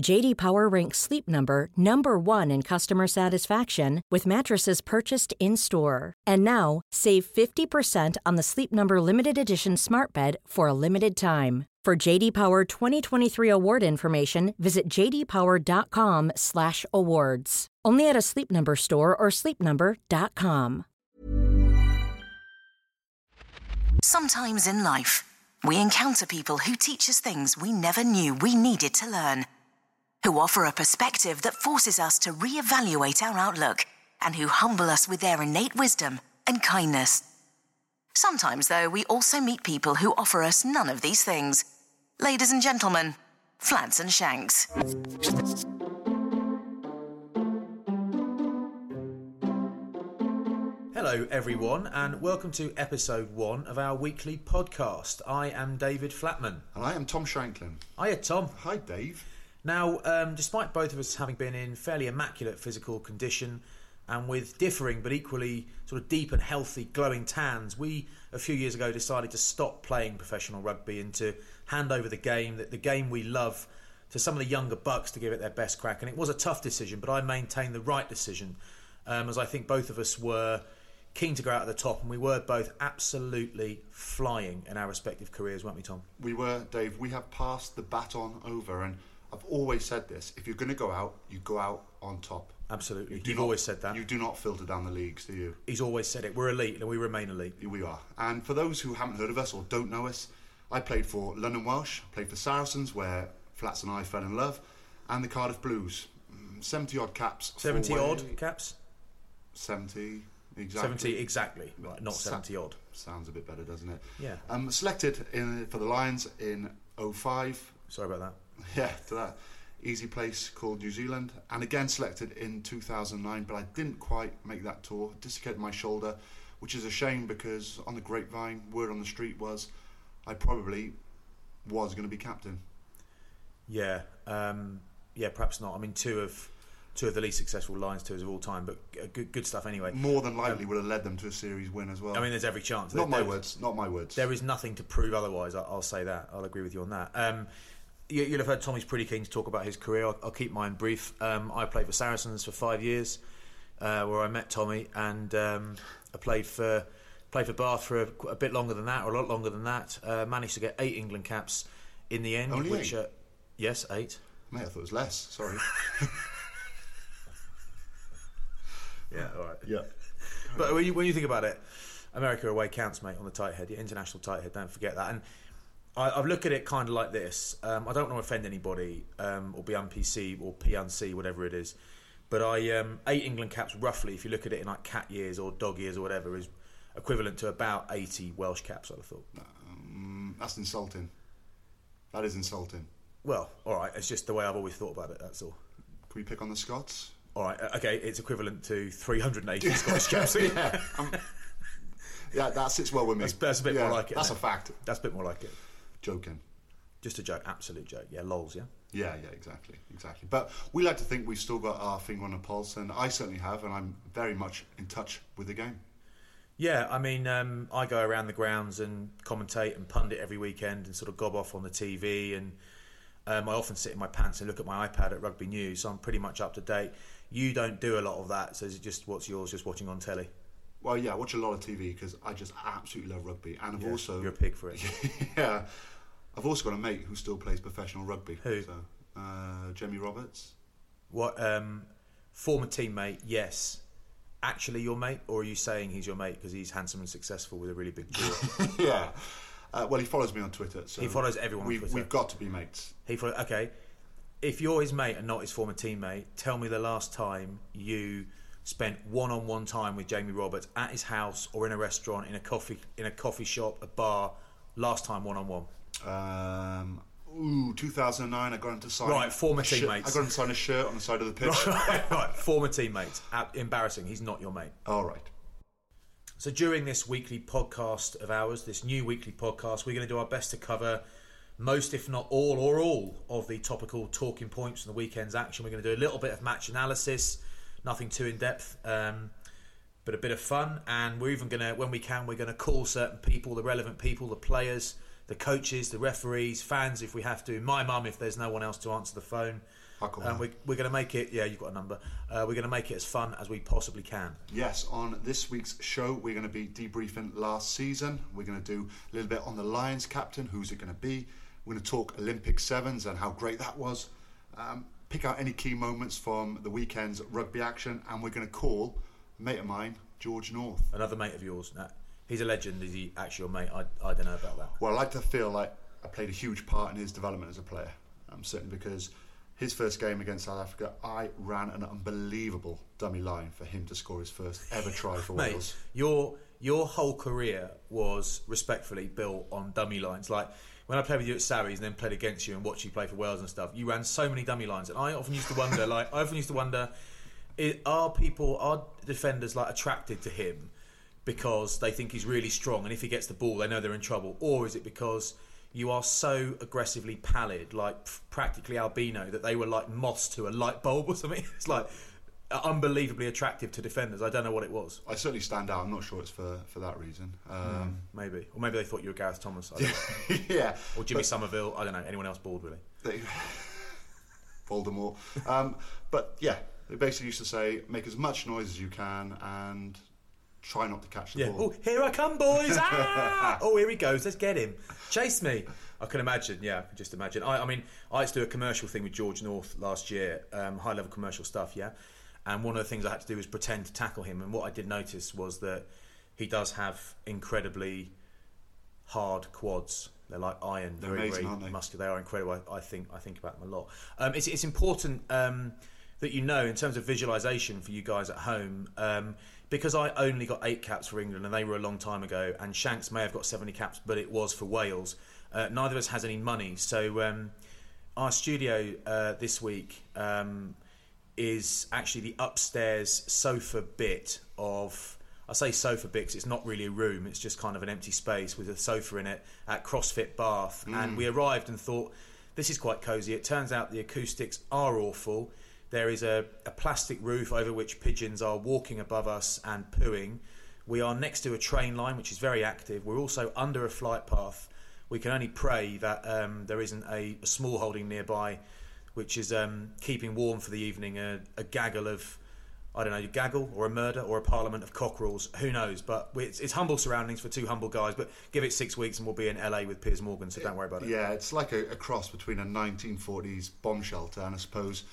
JD Power ranks Sleep Number number 1 in customer satisfaction with mattresses purchased in-store. And now, save 50% on the Sleep Number limited edition Smart Bed for a limited time. For JD Power 2023 award information, visit jdpower.com/awards. Only at a Sleep Number store or sleepnumber.com. Sometimes in life, we encounter people who teach us things we never knew we needed to learn who offer a perspective that forces us to reevaluate our outlook and who humble us with their innate wisdom and kindness. Sometimes, though, we also meet people who offer us none of these things. Ladies and gentlemen, Flats and Shanks. Hello, everyone, and welcome to episode one of our weekly podcast. I am David Flatman. And I am Tom Shanklin. Hiya, Tom. Hi, Dave. Now, um, despite both of us having been in fairly immaculate physical condition and with differing but equally sort of deep and healthy glowing tans, we a few years ago decided to stop playing professional rugby and to hand over the game, that the game we love, to some of the younger bucks to give it their best crack. And it was a tough decision, but I maintained the right decision, um, as I think both of us were keen to go out at the top, and we were both absolutely flying in our respective careers, weren't we, Tom? We were, Dave. We have passed the baton over, and I've always said this: if you're going to go out, you go out on top. Absolutely, You you've not- always said that. You do not filter down the leagues, do you? He's always said it. We're elite, and we remain elite. We are. And for those who haven't heard of us or don't know us, I played for London Welsh, played for Saracens, where Flats and I fell in love, and the Cardiff Blues. Mm, 70 odd caps. Seventy way- odd caps. 70, exactly. Seventy exactly, right? Not Sa- seventy odd. Sounds a bit better, doesn't it? Yeah. Um, selected in, for the Lions in 05. Sorry about that. Yeah, to that easy place called New Zealand, and again selected in 2009. But I didn't quite make that tour. Dislocated my shoulder, which is a shame because on the grapevine, word on the street was I probably was going to be captain. Yeah, um, yeah, perhaps not. I mean, two of two of the least successful Lions tours of all time, but uh, good, good stuff anyway. More than likely would have led them to a series win as well. I mean, there's every chance. not There- my words. Not my words. There is nothing to prove otherwise. I- I'll say that. I'll agree with you on that. Um, you, you'll have heard Tommy's pretty keen to talk about his career. I'll, I'll keep mine brief. Um, I played for Saracens for five years, uh, where I met Tommy, and um, I played for played for Bath for a, a bit longer than that, or a lot longer than that. Uh, managed to get eight England caps in the end. Only which, eight? Uh, yes, eight. Mate, I thought it was less. Sorry. Yeah, all right. yeah. But when you, when you think about it, America away counts, mate, on the tight head, the international tight head. Don't forget that. And I, I've looked at it kind of like this. Um, I don't want to offend anybody um, or be unPC or PNC, whatever it is. But I um, eight England caps roughly, if you look at it in like cat years or dog years or whatever, is equivalent to about eighty Welsh caps. I'd have thought. Um, that's insulting. That is insulting. Well, all right. It's just the way I've always thought about it. That's all. Can we pick on the Scots? All right. uh, Okay. It's equivalent to three hundred and eighty Scottish caps. yeah. Um, yeah, that sits well with me. That's, that's a bit Yeah, more like it. That's a fact. That's a bit more like it. Joking. Just a joke. Absolute joke. Yeah. Lols. Yeah. Yeah, yeah, exactly, exactly. But we like to think we've still got our finger on the pulse, and I certainly have, and I'm very much in touch with the game. Yeah, I mean, um, I go around the grounds and commentate and pundit every weekend and sort of gob off on the TV. And Um, I often sit in my pants and look at my iPad at Rugby News, so I'm pretty much up to date. You don't do a lot of that, so is it just what's yours? Just watching on telly? Well, yeah, I watch a lot of TV because I just absolutely love rugby, and I've Yeah, also you're a pig for it. yeah, I've also got a mate who still plays professional rugby. Who? So, uh, Jamie Roberts. What um, former teammate? Yes. Actually, your mate, or are you saying he's your mate because he's handsome and successful with a really big jaw? yeah. Uh, well, he follows me on Twitter. So He follows everyone we've, Twitter. We've got to be mates. he follow, okay. If you're his mate and not his former teammate, tell me the last time you spent one-on-one time with Jamie Roberts at his house or in a restaurant, in a coffee, in a coffee shop, a bar. Last time one-on-one. Um, ooh, 2009. I got him to sign. Right, former teammates. I got him to sign a shirt on the side of the pitch. right, former teammates. Embarrassing. He's not your mate. All right. So during this weekly podcast of ours, this new weekly podcast, we're going to do our best to cover most, if not all, or all of the topical talking points from the weekend's action. We're going to do a little bit of match analysis, nothing too in depth, um, but a bit of fun. And we're even going to, when we can, we're going to call certain people, the relevant people, the players, the coaches, the referees, fans, if we have to. My mum, if there's no one else to answer the phone. Um, her. we, we're going to make it. Yeah, you've got a number. Uh, we're going to make it as fun as we possibly can. Yes, on this week's show, we're going to be debriefing last season. We're going to do a little bit on the Lions captain. Who's it going to be? We're going to talk Olympic sevens and how great that was. Um, pick out any key moments from the weekend's rugby action, and we're going to call a mate of mine, George North. Another mate of yours. Nah, he's a legend. Is he actually your mate? I, I don't know about that. Well, I like to feel like I played a huge part in his development as a player. I'm um, certainly because his first game against South Africa, I ran an unbelievable dummy line for him to score his first ever try for Mate, Wales. your your whole career was respectfully built on dummy lines. Like when I played with you at Sarries and then played against you and watched you play for Wales and stuff, you ran so many dummy lines, and I often used to wonder, like I often used to wonder, are people, are defenders like attracted to him because they think he's really strong, and if he gets the ball, they know they're in trouble, or is it because you are so aggressively pallid, like practically albino, that they were like moss to a light bulb or something? It's like unbelievably attractive to defenders. I don't know what it was. I certainly stand out. I'm not sure it's for, for that reason. Um, Maybe, or maybe they thought you were Gareth Thomas, I don't know. yeah. or Jimmy Somerville. I don't know. Anyone else bored really? They, Voldemort. Um, but yeah, they basically used to say, make as much noise as you can and try not to catch the Yeah. ball. Oh, here I come, boys! Ah! oh, here he goes. Let's get him. Chase me. I can imagine. Yeah, I can just imagine. I, I mean, I used to do a commercial thing with George North last year, um, high level commercial stuff. Yeah, and one of the things I had to do was pretend to tackle him. And what I did notice was that he does have incredibly hard quads. They're like iron, They're very, amazing, very they? muscular. They are incredible. I, I think I think about them a lot. Um, it's, it's important um, that you know in terms of visualization for you guys at home. Um, because I only got eight caps for England and they were a long time ago, and Shanks may have got 70 caps, but it was for Wales. Uh, neither of us has any money, so um, our studio uh, this week um, is actually the upstairs sofa bit of. I say sofa bit 'cause it's not really a room; it's just kind of an empty space with a sofa in it at CrossFit Bath. And we arrived and thought this is quite cosy. It turns out the acoustics are awful. There is a, a plastic roof over which pigeons are walking above us and pooing. We are next to a train line which is very active. We're also under a flight path. We can only pray that um, there isn't a, a small holding nearby which is um, keeping warm for the evening, a, a gaggle of, I don't know, a gaggle or a murder or a parliament of cockerels. Who knows? But it's, it's humble surroundings for two humble guys. But give it six weeks and we'll be in LA with Piers Morgan, so don't worry about it. Yeah, it's like a, a cross between a 1940s bomb shelter and I suppose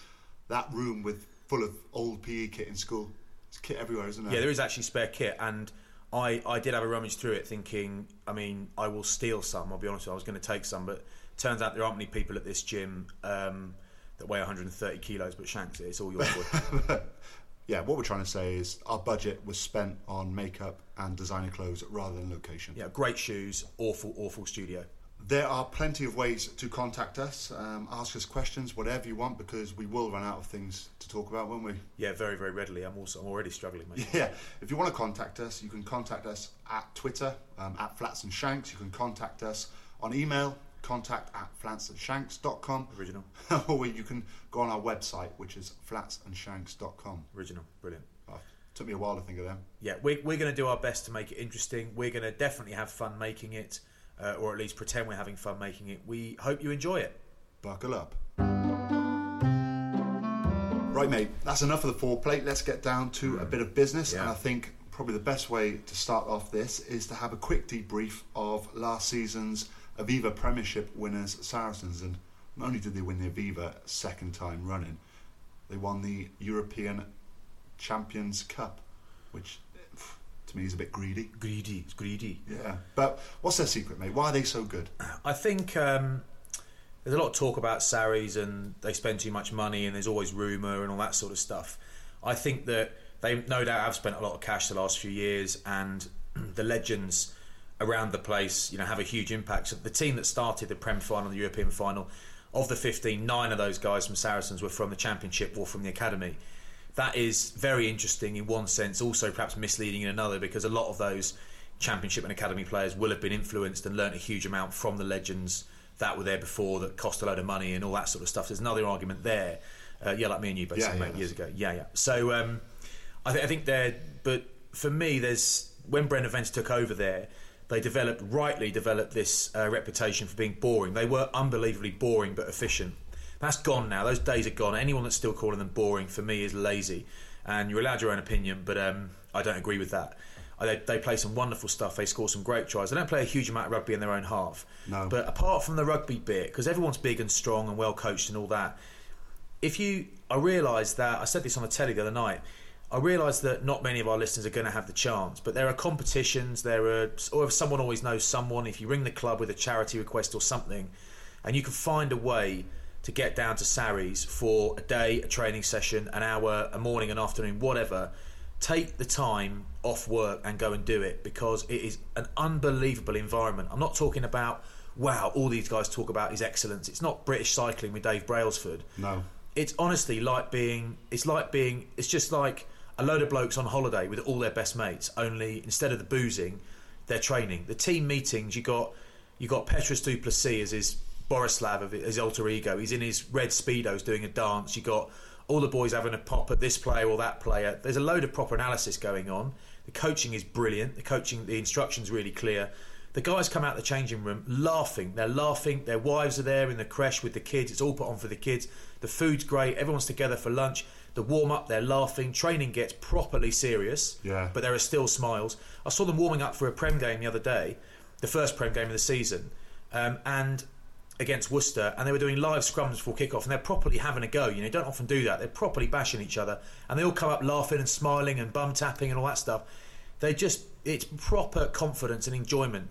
that room with full of old PE kit in school. It's kit everywhere, isn't there? Yeah, there is actually spare kit, and I, I did have a rummage through it, thinking, I mean, I will steal some. I'll be honest, with you, I was going to take some, but turns out there aren't many people at this gym um, that weigh 130 kilos. But Shanks, it's all your fault. yeah, what we're trying to say is our budget was spent on makeup and designer clothes rather than location. yeah, great shoes, awful, awful studio. There are plenty of ways to contact us. Um, ask us questions, whatever you want, because we will run out of things to talk about, won't we? Yeah, very, very readily. I'm also, I'm already struggling, mate. Yeah, if you want to contact us, you can contact us at Twitter, um, at Flats and Shanks. You can contact us on email, contact at flatsandshanks.com. Original, or you can go on our website, which is flatsandshanks.com. original, brilliant. Oh, took me a while to think of them. Yeah, we're, we're going to do our best to make it interesting. We're going to definitely have fun making it, uh, or at least pretend we're having fun making it. We hope you enjoy it. buckle up. Right, mate, that's enough of the foreplay. Let's get down to a bit of business. Yeah. And I think probably the best way to start off this is to have a quick debrief of last season's Aviva Premiership winners, Saracens. And not only did they win the Aviva second time running, they won the European Champions Cup, which to me is a bit greedy. Greedy, it's greedy. Yeah. But what's their secret, mate? Why are they so good? I think um, there's a lot of talk about Sarries and they spend too much money and there's always rumour and all that sort of stuff. I think that they no doubt have spent a lot of cash the last few years and the legends around the place, you know, have a huge impact. So the team that started the Prem final, the European final, of the 15, nine of those guys from Saracens were from the Championship or from the academy. That is very interesting in one sense, also perhaps misleading in another, because a lot of those Championship and academy players will have been influenced and learnt a huge amount from the legends that were there before that cost a load of money and all that sort of stuff. There's another argument there. Uh, yeah, like me and you basically Yeah, yeah, mate, years ago. Yeah, yeah. So um, I, th- I think they're, but for me, there's when Brendan Venter took over there, they developed rightly developed this uh, reputation for being boring. They were unbelievably boring but efficient. That's gone now. Those days are gone. Anyone that's still calling them boring for me is lazy. And you're allowed your own opinion, but um, I don't agree with that. They, they play some wonderful stuff. They score some great tries. They don't play a huge amount of rugby in their own half. No. But apart from the rugby bit, because everyone's big and strong and well coached and all that, if you, I realise that I said this on the telly the other night. I realise that not many of our listeners are going to have the chance, but there are competitions. There are, or if someone always knows someone, if you ring the club with a charity request or something, and you can find a way to get down to Sarries for a day, a training session, an hour, a morning, an afternoon, whatever. Take the time off work and go and do it because it is an unbelievable environment. I'm not talking about wow, all these guys talk about is excellence. It's not British cycling with Dave Brailsford No. it's honestly like being it's like being it's just like a load of blokes on holiday with all their best mates only instead of the boozing they're training the team meetings you got you got Petrus Duplessis as his Borislav of his alter ego he's in his red speedos doing a dance you got all the boys having a pop at this player or that player there's a load of proper analysis going on the coaching is brilliant the coaching the instructions really clear the guys come out the changing room laughing. They're laughing. Their wives are there in the creche with the kids. It's all put on for the kids. The food's great. Everyone's together for lunch. The warm up, they're laughing. Training gets properly serious. Yeah. But there are still smiles. I saw them warming up for a Prem game the other day, the first Prem game of the season, um, and against Worcester, and they were doing live scrums before kick-off, and they're properly having a go. You know, don't often do that. They're properly bashing each other, and they all come up laughing and smiling and bum tapping and all that stuff. They just, it's proper confidence and enjoyment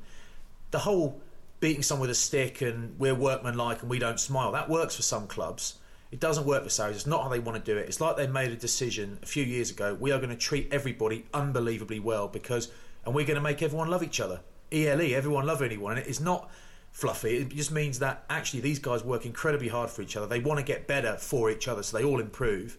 the whole beating someone with a stick and we're workmanlike and we don't smile that works for some clubs it doesn't work for Sarries. It's not how they want to do it. It's like they made a decision a few years ago. We are going to treat everybody unbelievably well because and we're going to make everyone love each other. ELE everyone love anyone. And it's not fluffy. It just means that actually these guys work incredibly hard for each other. They want to get better for each other so they all improve.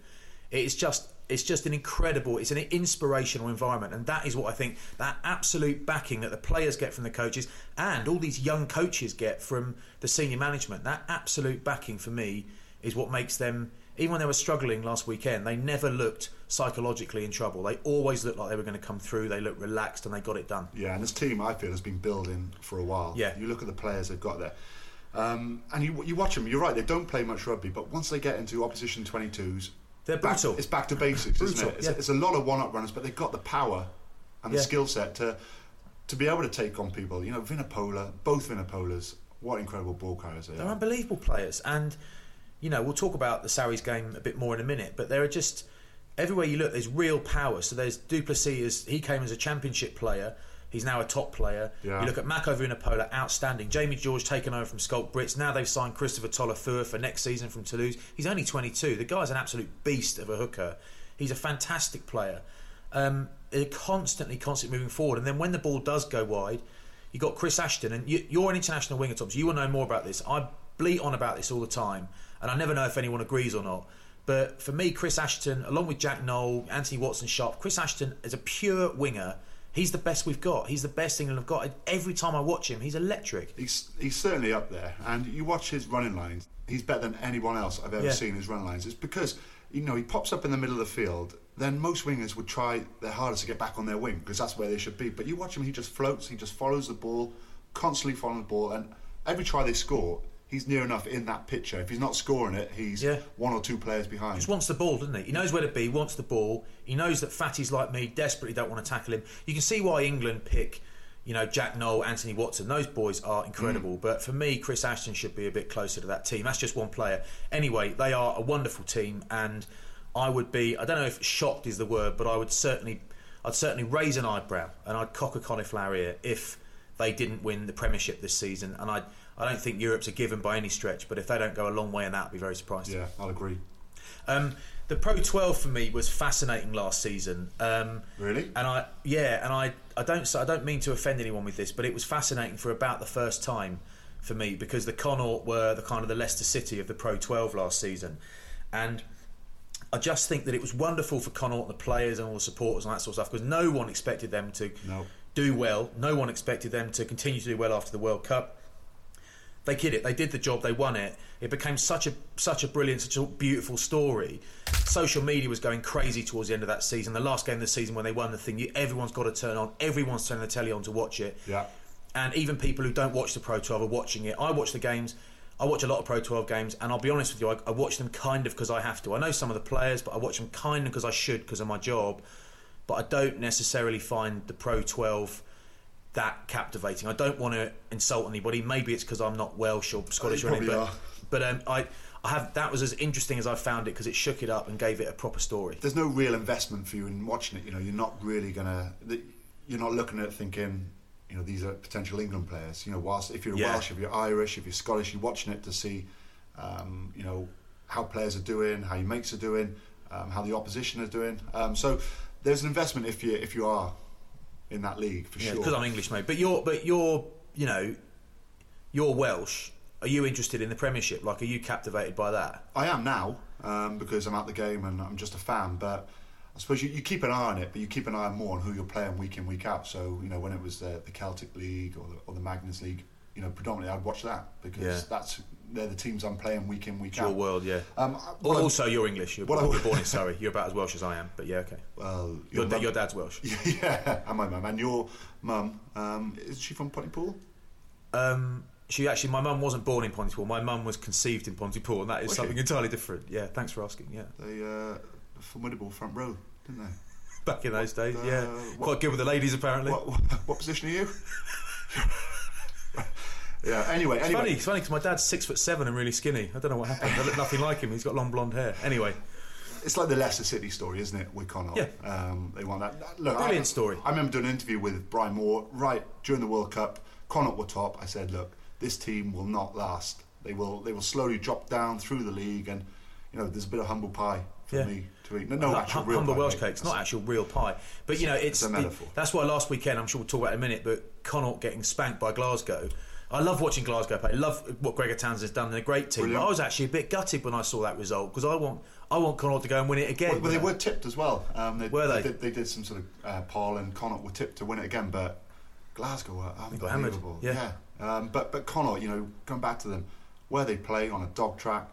It's just it's just an incredible it's an inspirational environment. And that is what i think that absolute backing that the players get from the coaches and all these young coaches get from the senior management that absolute backing for me is what makes them even when they were struggling last weekend they never looked psychologically in trouble they always looked like they were going to come through they looked relaxed and they got it done Yeah, and this team, I feel, has been building for a while. Yeah. You look at the players they've got there. Um, and you, you watch them, you're right, they don't play much rugby, but once they get into opposition 22s, They're back- brutal. it's back to basics, isn't it? It's, yeah. it's a lot of one up runners, but they've got the power and the Yeah. skill set to to be able to take on people. You know, Vunipola, both Vunipolas, what incredible ball carriers they They're are. unbelievable players, and you know we'll talk about the Sarries game a bit more in a minute. But there are just everywhere you look, there's real power. So there's Duplessis. As he came as a championship player, he's now a top player. Yeah. You look at Mako Vunipola, outstanding. Jamie George taken over from Schalk Brits. Now they've signed Christopher Tolofua for next season from Toulouse. He's only 22. The guy's an absolute beast of a hooker. He's a fantastic player. Um, they're constantly, constantly moving forward. And then when the ball does go wide, you've got Chris Ashton, and you, you're an international winger, Tom. So you will know more about this. I bleat on about this all the time, and I never know if anyone agrees or not. But for me, Chris Ashton, along with Jack Nowell, Anthony Watson, Sharp, Chris Ashton is a pure winger. He's the best we've got. He's the best England have got. Every time I watch him, he's electric. He's he's certainly up there, and you watch his running lines. He's better than anyone else I've ever Yeah. seen his running lines. It's because you know he pops up in the middle of the field. Then most wingers would try their hardest to get back on their wing because that's where they should be. But you watch him; he just floats. He just follows the ball, constantly following the ball, and every try they score, he's near enough in that picture. If he's not scoring it, he's Yeah. one or two players behind. just wants the ball, doesn't he? He knows where to be, wants the ball. He knows that fatties like me desperately don't want to tackle him. You can see why England pick, you know, Jack Nowell, Anthony Watson. Those boys are incredible. Mm. But for me, Chris Ashton should be a bit closer to that team. That's just one player. Anyway, they are a wonderful team, and I would be, I don't know if shocked is the word, but I would certainly, I'd certainly raise an eyebrow and I'd cock a cauliflower ear if they didn't win the Premiership this season. And I, I don't think Europe's a given by any stretch, but if they don't go a long way in that, I'd be very surprised. yeah, I'll agree. Um, the Pro 12 for me was fascinating last season. Um, Really? And I, yeah, and I, I don't, I don't mean to offend anyone with this, but it was fascinating for about the first time for me because the Connacht were the kind of the Leicester City of the Pro 12 last season, and I just think that it was wonderful for Connacht, and the players and all the supporters and that sort of stuff because no one expected them to No. do well. No one expected them to continue to do well after the World Cup they did it. They did the job. They won it. It became such a such a brilliant, such a beautiful story. Social media was going crazy towards the end of that season. The last game of the season when they won the thing, you, everyone's got to turn on. Everyone's turning the telly on to watch it. Yeah. And even people who don't watch the Pro 12 are watching it. I watch the games. I watch a lot of Pro 12 games, and I'll be honest with you, I, I watch them kind of because I have to. I know some of the players, but I watch them kind of because I should because of my job. But I don't necessarily find the Pro 12 that captivating. I don't want to insult anybody. Maybe it's because I'm not Welsh or Scottish or anything. But, but um, I, I have that was as interesting as I found it because it shook it up and gave it a proper story. There's no real investment for you in watching it. You know, you're not really gonna. You're not looking at it thinking, you know, these are potential England players. You know, whilst if you're Yeah. Welsh, if you're Irish, if you're Scottish, you're watching it to see, um, you know, how players are doing, how your mates are doing, um, how the opposition are doing. Um, so there's an investment if you if you are in that league for Yeah, sure. because I'm English, mate. But you're, but you're, you know, you're Welsh. Are you interested in the Premiership? Like, are you captivated by that? I am now um, because I'm at the game and I'm just a fan. But I suppose you, you keep an eye on it, but you keep an eye more on who you're playing week in, week out. So you know when it was the, the Celtic League or the, or the Magners League, you know predominantly I'd watch that because Yeah. that's they're the teams I'm playing week in, week It's your out. world, yeah. Um, what I'm- also, you're English. You're, what I- you're born in Surrey. You're about as Welsh as I am. But yeah, okay. well, Your, your mum- your dad's Welsh. yeah, and my mum and your mum um, is she from Pontypool? Um, she actually, my mum wasn't born in Pontypool. My mum was conceived in Pontypool, and that is she? something entirely different. Yeah, thanks for asking. Yeah, They uh, formidable front row, didn't they? back in those days, yeah, Uh, what- quite good with the ladies apparently. What, what, what position are you? Yeah. Anyway, It's anyway. funny, it's funny because my dad's six foot seven and really skinny. I don't know what happened. I look nothing like him. He's got long blonde hair. Anyway, It's like the Leicester City story, isn't it, with Connacht? Yeah. Um, they want that. Look, Brilliant I, story. I remember doing an interview with Brian Moore right during the World Cup. Connacht were top. I said, look, this team will not last. They will. They will slowly drop down through the league, and you know, there's a bit of humble pie for Yeah. me to eat. No, no Hum- actual real humble pie, Welsh cakes, not actual real pie. But you know, it's, It's a metaphor. it- that's why last weekend, I'm sure we'll talk about it in a minute. But Connacht getting spanked by Glasgow. I love watching Glasgow play. I love what Gregor Townsend's done. They're a great team. Brilliant. But I was actually a bit gutted when I saw that result because I want I want Connacht to go and win it again. Well, well, they know. were tipped as well. Um, they, Were they? did, they did some sort of uh, poll, and Connacht were tipped to win it again, but Glasgow were unbelievable. yeah. Um, but but Connacht, you know, going back to them, where they play on a dog track,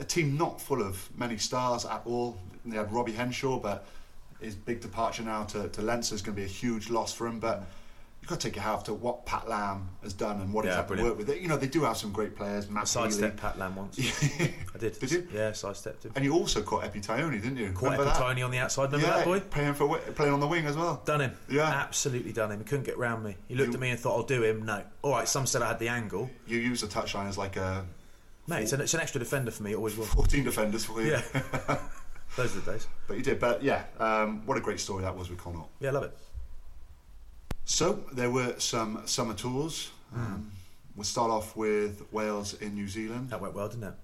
a team not full of many stars at all. They had Robbie Henshaw, but his big departure now to, to Leinster is going to be a huge loss for him. But you've got to take your hat off to what Pat Lam has done and what he's had to work with. It. You know, they do have some great players. I Matt sidestepped Pat Lam once. I did. Did you? Yeah, sidestepped him. And you also caught Epi Taione, didn't you? Caught Remember that? Tiny on the outside. Remember yeah, that boy? playing for playing on the wing as well. Done him. Yeah. Absolutely done him. He couldn't get round me. He looked You- at me and thought, I'll do him. No. All right, some said I had the angle. You use the touchline as like a Mate, it's an, it's an extra defender for me. It always will. 14 defenders for you. Yeah. Those are the days. But you did. But yeah, um, what a great story that was with Connacht. Yeah, I love it. So there were some summer tours. Um, we'll start off with Wales in New Zealand. That went well, didn't it?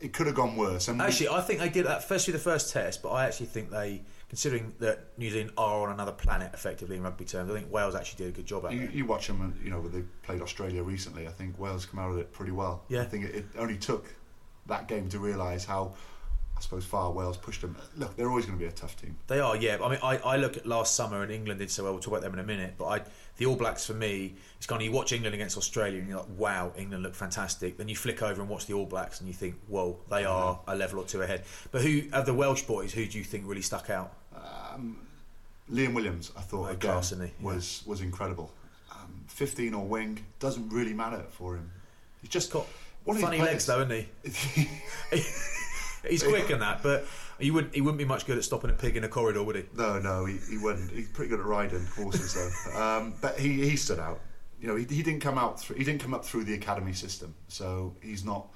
It could have gone worse. And we- Actually, I think they did that firstly the first test, but I actually think they, considering that New Zealand are on another planet effectively in rugby terms, I think Wales actually did a good job at you, it. you watch them, you know, they played Australia recently. I think Wales came out of it pretty well. Yeah. I think it, it only took that game to realise how, I suppose, far Wales pushed them. Look, they're always going to be a tough team. They are, yeah. I mean, I, I look at last summer and England did so well. We'll talk about them in a minute. But I, the All Blacks for me, it's kind of you watch England against Australia and you're like, wow, England look fantastic. Then you flick over and watch the All Blacks and you think, whoa, they are a level or two ahead. But who of the Welsh boys, who do you think really stuck out? Liam Williams, I thought Oh, again, class, he? Yeah. was was incredible. Um, 15 or wing, doesn't really matter for him. He's just got funny legs, though, isn't he? He's quick in that, but he wouldn't. He wouldn't be much good at stopping a pig in a corridor, would he? No, no, he, he wouldn't. He's pretty good at riding horses, though. um, but he, he stood out. You know, he, he didn't come out through. He didn't come up through the academy system, so he's not.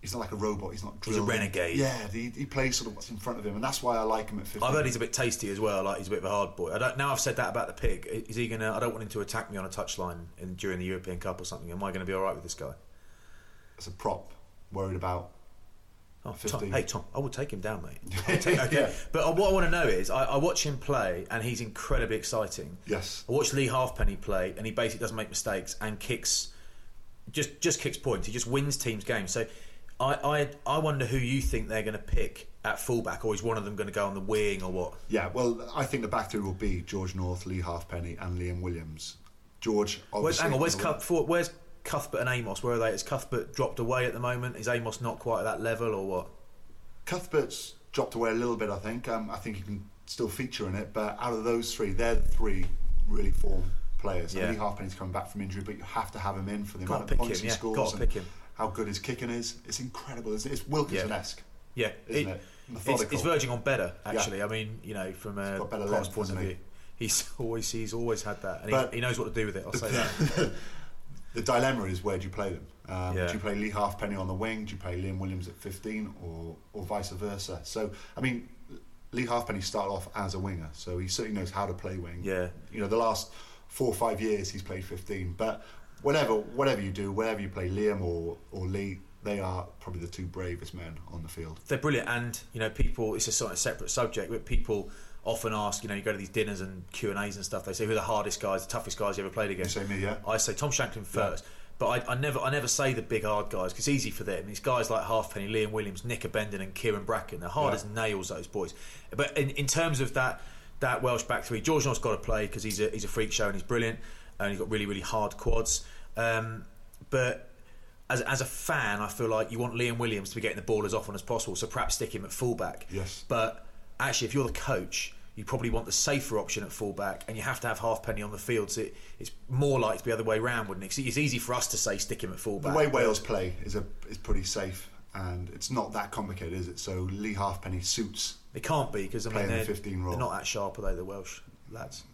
He's not like a robot. He's not. He's a renegade. Yeah, he, he plays sort of what's in front of him, and that's why I like him at 15. I've heard he's a bit tasty as well. Like he's a bit of a hard boy. I don't. Now I've said that about the pig. Is he gonna? I don't want him to attack me on a touchline in, during the European Cup or something. Am I going to be all right with this guy? as a prop, worried about. Oh, Tom, hey Tom, I will take him down, mate. Take- okay. But uh, what I want to know is, I, I watch him play, and he's incredibly exciting. Yes. I watched Leigh Halfpenny play, and he basically doesn't make mistakes and kicks, just just kicks points. He just wins teams' games. So, I I, I wonder who you think they're going to pick at fullback, or is one of them going to go on the wing, or what? Yeah, well, I think the back three will be George North, Leigh Halfpenny, and Liam Williams. George, Where's, hang on, where's. Cuth, where's Cuthbert and Amos? Where are they? Is Cuthbert dropped away at the moment? Is Amos not quite at that level, or what? Cuthbert's dropped away a little bit, I think. Um, I think he can still feature in it, but out of those three, they're the three really form players. Yeah. Yeah. Leigh Halfpenny's coming back from injury, but you have to have him in for the Gotta amount of points him, he yeah, scores gotta pick him. how good his kicking is. It's incredible. It's, it's Wilkinson-esque. Yeah, Isn't it? it's, it's verging on better, actually. I mean, you know, from a got length, point of view, he's always he's always had that, and he, he knows what to do with it. I'll say that. The dilemma is where do you play them? Um, Yeah. Do you play Leigh Halfpenny on the wing? Do you play Liam Williams at 15 or, or vice versa? So, I mean, Leigh Halfpenny started off as a winger, so he certainly knows how to play wing. Yeah. You know, the last four or five years he's played 15. But whatever whatever you do, wherever you play Liam or, or Leigh, they are probably the two bravest men on the field. They're brilliant, and you know, people. It's a sort of separate subject, but people often ask. You know, you go to these dinners and Q and A's and stuff. They say, "Who are the hardest guys, the toughest guys you ever played against?" You say me, yeah? I say Tom Shanklin first. But I, I never, I never say the big hard guys because it's easy for them. These guys like Halfpenny, Liam Williams, Nick Abendanon, and Kyran Bracken, they're hard Yeah. as nails. Those boys. But in, in terms of that, that Welsh back three, George North's got to play because he's a he's a freak show and he's brilliant, and he's got really really hard quads. Um, but as, as a fan, I feel like you want Liam Williams to be getting the ball as often as possible, so perhaps stick him at fullback. Yes. But actually, if you're the coach, you probably want the safer option at fullback, and you have to have Halfpenny on the field. So it, it's more likely to be the other way round, wouldn't it? It's easy for us to say stick him at fullback. The way Wales play is a is pretty safe and it's not that complicated, is it? So Leigh Halfpenny suits It can't be because I mean Playing the they're, 15 role. they're not that sharp, are they? The Welsh lads.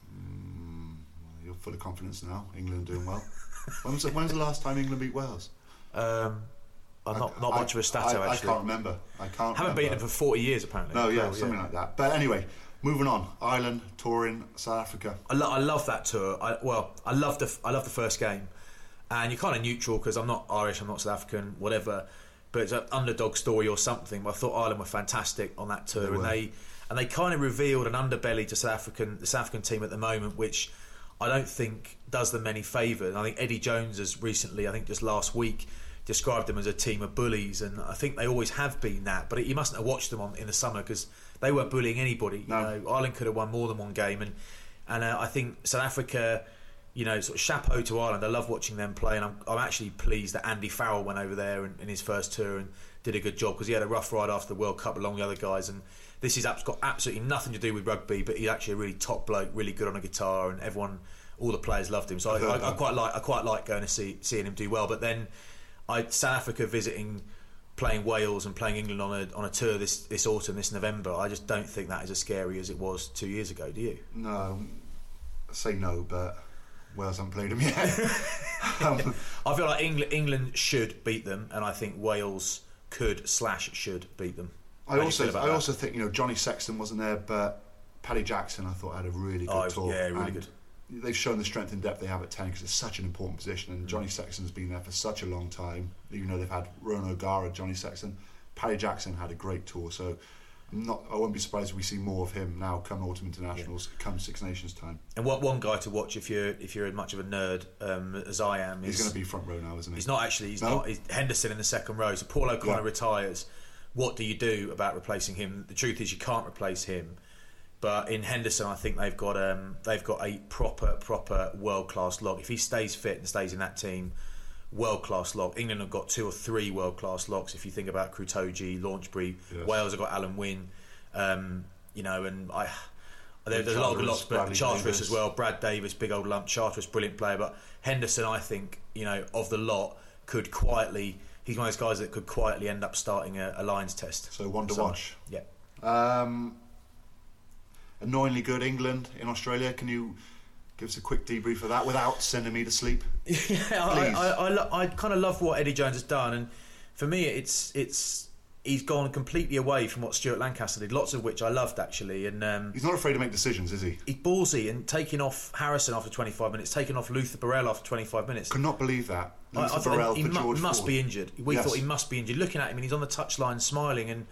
You're full of confidence now. England doing well. when's, the, when's the last time England beat Wales? Um, I'm not not I- much of a stato I, I can't remember. I can't. Haven't remember. beaten them for 40 years apparently. No, yeah, Oh, something like that. But anyway, moving on. Ireland touring South Africa. I, lo- I love that tour. I, well, I love the I love the first game, and you're kind of neutral because I'm not Irish, I'm not South African, whatever. But it's an underdog story or something. But I thought Ireland were fantastic on that tour, They and they and they kind of revealed an underbelly to South African the South African team at the moment, which I don't think does them any favours. I think Eddie Jones has recently, I think just last week, described them as a team of bullies, and I think they always have been that. But you mustn't have watched them on in the summer because they weren't bullying anybody. No. Know, Ireland could have won more than one game, and and uh, I think South Africa, you know, sort of chapeau to Ireland. I love watching them play, and I'm, I'm actually pleased that Andy Farrell went over there in, in his first tour and did a good job because he had a rough ride after the World Cup along with the other guys. And this has abs- got absolutely nothing to do with rugby, but he's actually a really top bloke, really good on a guitar, and everyone, all the players loved him. So I, I, I quite like I quite like going to see seeing him do well. But then, I South Africa visiting. Playing Wales and playing England on a on a tour this this autumn, this November, I just don't think that is as scary as it was two years ago. Do you? No, I say no, but Wales haven't played them yet. um, I feel like England, England should beat them, and I think Wales could slash should beat them. I How you also I that? also think you know Johnny Sexton wasn't there, but Paddy Jackson I thought had a really good Oh, tour. yeah, really and good. They've shown the strength and depth they have at ten because it's such an important position, and Johnny Sexton's been there for such a long time. Even though they've had Ronan O'Gara, Johnny Sexton, Paddy Jackson had a great tour. So I'm not. I won't be surprised if we see more of him now come autumn internationals, come Six Nations time. And what one guy to watch if you're if you're much of a nerd um, as I am is He's going to be front row now, isn't he? He's not actually. He's No? not. He's Henderson in the second row. So Paul O'Connell Yeah. retires. What do you do about replacing him? The truth is, you can't replace him. But in Henderson, I think they've got um, they've got a proper proper world class lock. If he stays fit and stays in that team, world class lock. England have got two or three world class locks. If you think about Krutoji, Launchbury, Yes. Wales have got Alun Wyn. Um, you know, and I There, there's a lot of locks, but Bradley Charteris Davies. as well. Brad Davies, big old lump. Charteris, brilliant player. But Henderson, I think, you know, of the lot, could quietly. He's one of those guys that could quietly end up starting a, a Lions test. So one to watch. Yeah. Um, annoyingly good England in Australia. Can you give us a quick debrief of that without sending me to sleep? Yeah, I, I, I, lo- I kind of love what Eddie Jones has done, and for me, it's it's he's gone completely away from what Stuart Lancaster did. Lots of which I loved actually, and um, He's not afraid to make decisions, is he? he's ballsy and taking off Harrison after 25 minutes, taking off Luther Burrell after 25 minutes. Could not believe that. I, I Burrell he mu- must Ford. be injured. We Yes. thought he must be injured. Looking at him, and he's on the touchline smiling and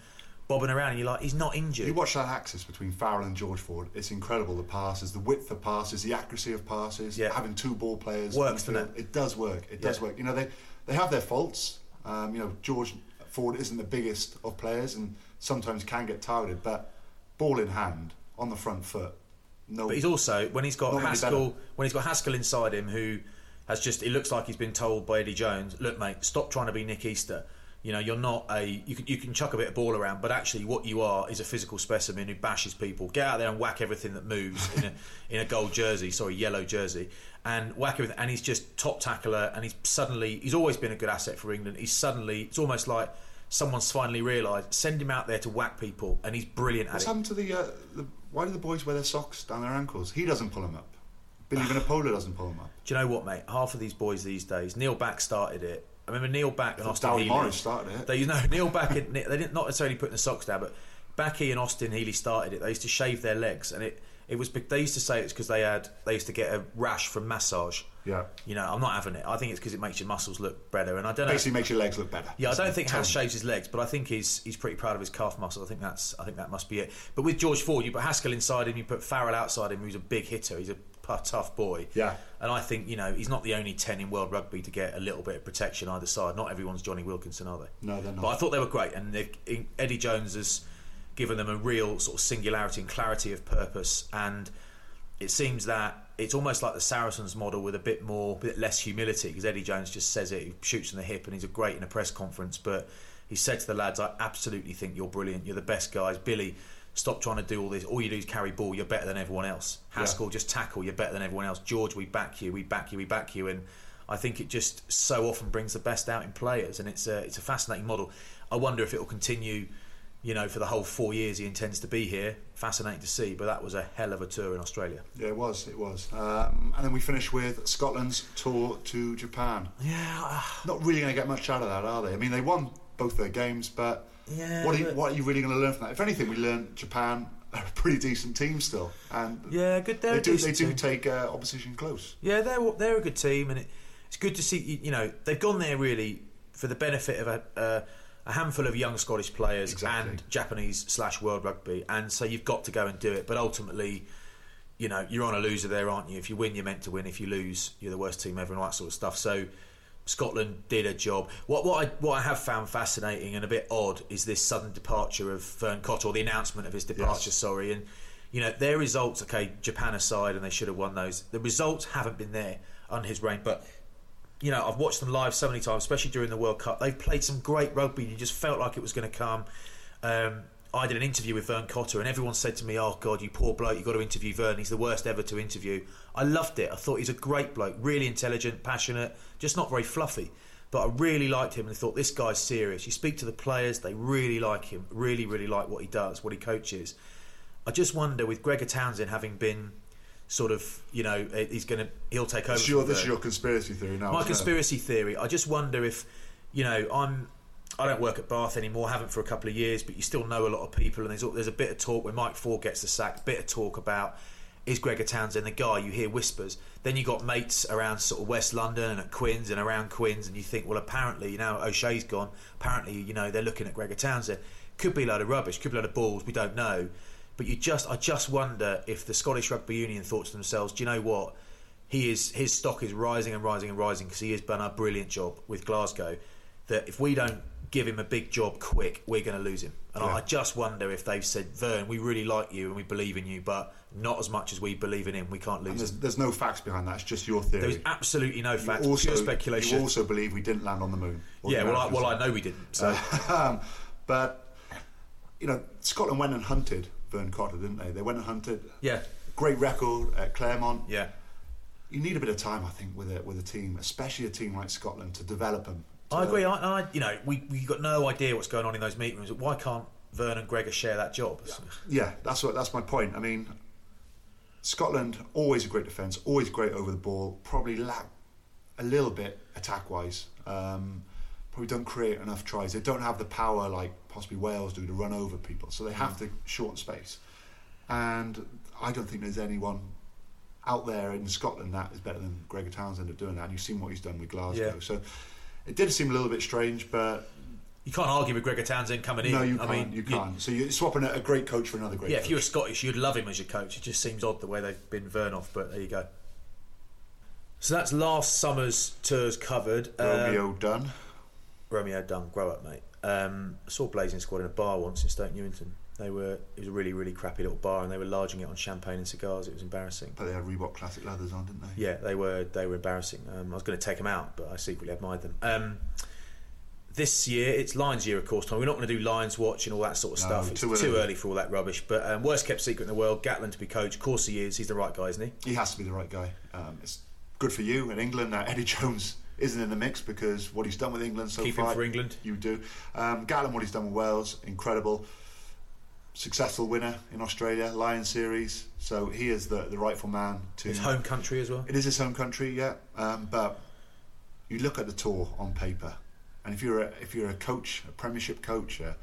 bobbing around, and you're like, he's not injured. You watch that axis between Farrell and George Ford. It's incredible. The passes, the width of passes, the accuracy of passes. Yeah. Having two ball players. Works, doesn't field. It does work. It does work. You know they they have their faults. Um, you know George Ford isn't the biggest of players and sometimes can get targeted, but ball in hand on the front foot. No. But he's also when he's got Haskell when he's got Haskell inside him, who has just it looks like he's been told by Eddie Jones, look, mate, stop trying to be Nick Easter. You know, you're not a you can you can chuck a bit of ball around, but actually, what you are is a physical specimen who bashes people. Get out there and whack everything that moves in a in a gold jersey, sorry, yellow jersey, and whack everything. And he's just top tackler, and he's suddenly he's always been a good asset for England. He's suddenly it's almost like someone's finally realised send him out there to whack people, and he's brilliant at What's it. happened to the, uh, the? Why do the boys wear their socks down their ankles? He doesn't pull them up. Billy Vunipola doesn't pull them up. Do you know what, mate? Half of these boys these days, Neil Back started it. I remember Neil Back and Austin Healey. Morris started it. They, you know, Neil Back and they didn't not necessarily putting the socks down, but Backy and Austin Healey started it. They used to shave their legs, and it it was. They used to say it's because they had they used to get a rash from massage. Yeah. You know, I'm not having it. I think it's because it makes your muscles look better, and I don't know. Basically, makes your legs look better. Yeah, I don't think. Haas shaves his legs, but I think he's he's pretty proud of his calf muscles. I think that's I think that must be it. But with George Ford, you put Haskell inside him, you put Farrell outside him, who's a big hitter. He's a tough boy. Yeah. And I think you know he's not the only ten in world rugby to get a little bit of protection either side. Not everyone's Jonny Wilkinson, are they? No, they're not. But I thought they were great, and Eddie Jones has given them a real sort of singularity and clarity of purpose, and it seems that it's almost like the Saracens model with a bit more, bit less humility because Eddie Jones just says it, he shoots in the hip, and he's a great in a press conference. But he said to the lads, "I absolutely think you're brilliant. You're the best guys, Billy." Stop trying to do all this. All you do is carry ball. You're better than everyone else. Haskell, just tackle. You're better than everyone else. George, we back you. We back you. We back you. And I think it just so often brings the best out in players, and it's a it's a fascinating model. I wonder if it will continue, you know, for the whole four years he intends to be here. Fascinating to see, but that was a hell of a tour in Australia. Yeah, it was. It was. Um, and then we finish with Scotland's tour to Japan. Yeah, Not really going to get much out of that, are they? I mean, they won both their games, but Yeah, what, are you, what are you really going to learn from that? If anything, we learned Japan are a pretty decent team still, and yeah, good. They're they do they do team. take uh, opposition close. Yeah, they're they're a good team, and it, it's good to see. you- You know, they've gone there really for the benefit of a, a, a handful of young Scottish players Exactly. and Japanese slash World Rugby, and so you've got to go and do it. But ultimately, you know, you're on a loser there, aren't you? If you win, you're meant to win. If you lose, you're the worst team ever, and all that sort of stuff. So. Scotland did a job. What what I what I have found fascinating and a bit odd is this sudden departure of Vern Cotter, or the announcement of his departure. Yes. Sorry, and you know their results. Okay, Japan aside, and they should have won those. The results haven't been there under his reign, but you know, I've watched them live so many times, especially during the World Cup. They've played some great rugby. You just felt like it was going to come. Um, I did an interview with Vern Cotter, and everyone said to me, "Oh God, you poor bloke! you've got to interview Vern. He's the worst ever to interview." I loved it. I thought he's a great bloke, really intelligent, passionate, just not very fluffy. But I really liked him and thought this guy's serious. You speak to the players; they really like him. Really, really like what he does, what he coaches. I just wonder, with Gregor Townsend having been sort of, you know, he's going to he'll take over. Your, this is your conspiracy theory now. My it? conspiracy theory. I just wonder if, you know, I'm. I don't work at Bath anymore. Haven't for a couple of years, but you still know a lot of people, and there's there's a bit of talk when Mike Ford gets the sack. Bit of talk about is Gregor Townsend the guy? You hear whispers. Then you got mates around sort of West London and at Quins and around Quins, and you think, well, apparently, you know, O'Shea's gone. Apparently, you know, they're looking at Gregor Townsend. Could be a load of rubbish. Could be a load of balls. We don't know. But you just, I just wonder if the Scottish Rugby Union thought to themselves, do you know what? He is his stock is rising and rising and rising because he has done a brilliant job with Glasgow. That if we don't give him a big job quick, we're going to lose him. And I- Yeah. I just wonder if they've said, Vern, we really like you and we believe in you, but not as much as we believe in him. We can't lose there's, him. there's no facts behind that. It's just your theory. There is absolutely no You facts, also, pure speculation. You also believe we didn't land on the moon. yeah, well, I, well, I know we didn't. So um, but you know, Scotland went and hunted Vern Cotter, didn't they? They went and hunted. Yeah, Great record at Clermont. yeah. You need a bit of time, I think, with a with a team, especially a team like Scotland, to develop them. I agree. I, I, you know, we we got no idea what's going on in those meeting rooms. Why can't Vern and Gregor share that job? Yeah, that's what that's my point. I mean, Scotland always a great defence, always great over the ball. Probably lack a little bit attack wise. Um, probably don't create enough tries. They don't have the power like possibly Wales do to run over people, so they have to shorten space. And I don't think there's anyone out there in Scotland that is better than Gregor Townsend at doing that. And you've seen what he's done with Glasgow. Yeah. So it did seem a little bit strange, but You can't argue with Gregor Townsend coming in. no, you I can't. mean, you can't. so you're swapping a a great coach for another great. Yeah, coach. if you were Scottish, you'd love him as your coach. It just seems odd the way they've been Vern off, but there you go. So that's last summer's tours covered. Um, Romeo Dunn. Romeo Dunn, grow up, mate. Um, I saw Blazing Squad in a bar once in Stoke Newington. They were it was a really really crappy little bar, and they were larging it on champagne and cigars. It was embarrassing. But they had Reebok Classic leathers on, didn't they? Yeah, they were they were embarrassing. Um, I was going to take them out, but I secretly admired them. Um, this year it's Lions year, of course. Tom. We're not going to do Lions watch and all that sort of No, stuff. It's too too early. early for all that rubbish. But um, worst kept secret in the world, Gatland to be coach. Of course he is. He's the right guy, isn't he? He has to be the right guy. Um, it's good for you in England that Eddie Jones isn't in the mix because what he's done with England so Keep him far. for England. You do. Um, Gatland, what he's done with Wales, incredible. Successful winner in Australia, Lion Series. So he is the, the rightful man to. His home country as well. It is his home country, yeah. Um, but you look at the tour on paper, and if you're a, if you're a coach, a Premiership coach, a,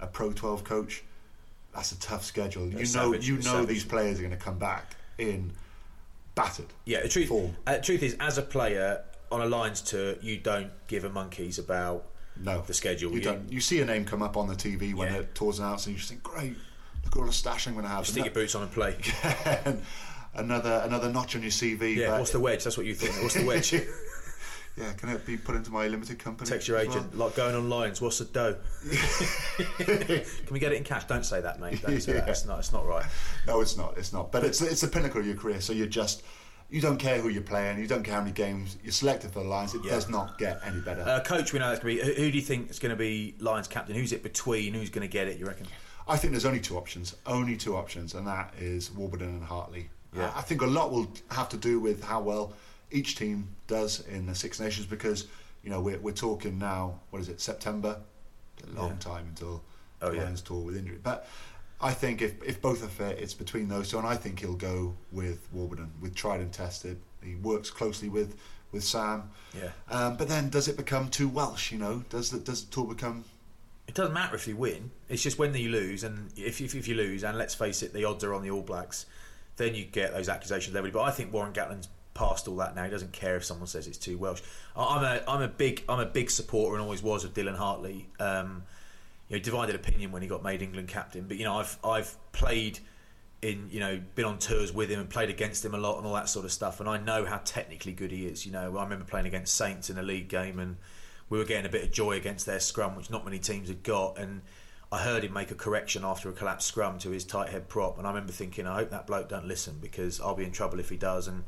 a Pro 12 coach, that's a tough schedule. They're you know, savage, you know savage. these players are going to come back in battered. Yeah, the truth, Form. uh, truth is, as a player on a Lions tour, you don't give a monkeys about No, the schedule. You don't. You see a name come up on the TV when Yeah. the tour's announced, and you just think, great. Look at all the stash I'm going to have. Stick your boots on and play. And another another notch on your CV. Yeah, what's the wedge? That's what you think. What's the wedge? Yeah, can it be put into my limited company? Text your as well? agent, like going on lines. What's the dough? Can we get it in cash? Don't say that, mate. Don't say that. It's not. It's not right. No, it's not. It's not. But it's it's the pinnacle of your career. So you're just you don't care who you're playing. You don't care how many games you're selected for the Lions. It Yeah. does not get any better. Uh, coach, we know that's going to be. Who, who do you think is going to be Lions captain? Who's it between? Who's going to get it? You reckon? I think there's only two options. Only two options, and that is Warburton and Hartley. Yeah. I I think a lot will have to do with how well each team does in the Six Nations because you know we're we're talking now. What is it? September. A long Yeah. time until Oh, the yeah. Lions tour with injury, but. I think if, if both are fit, it's between those two, and I think he'll go with Warburton, with tried and tested. He works closely with, with Sam. Yeah. Um, but then, does it become too Welsh? You know, does the does the tour become? It doesn't matter if you win. It's just when you lose, and if, if, if you lose, and let's face it, the odds are on the All Blacks. Then you get those accusations leveled. But I think Warren Gatland's past all that now. He doesn't care if someone says it's too Welsh. I- I'm a I'm a big I'm a big supporter and always was of Dylan Hartley. Um, you know, divided opinion when he got made England captain. But you know, I've I've played in you know been on tours with him and played against him a lot and all that sort of stuff. And I know how technically good he is. You know, I remember playing against Saints in a league game and we were getting a bit of joy against their scrum, which not many teams had got. And I heard him make a correction after a collapsed scrum to his tight head prop, and I remember thinking, I hope that bloke don't listen because I'll be in trouble if he does. And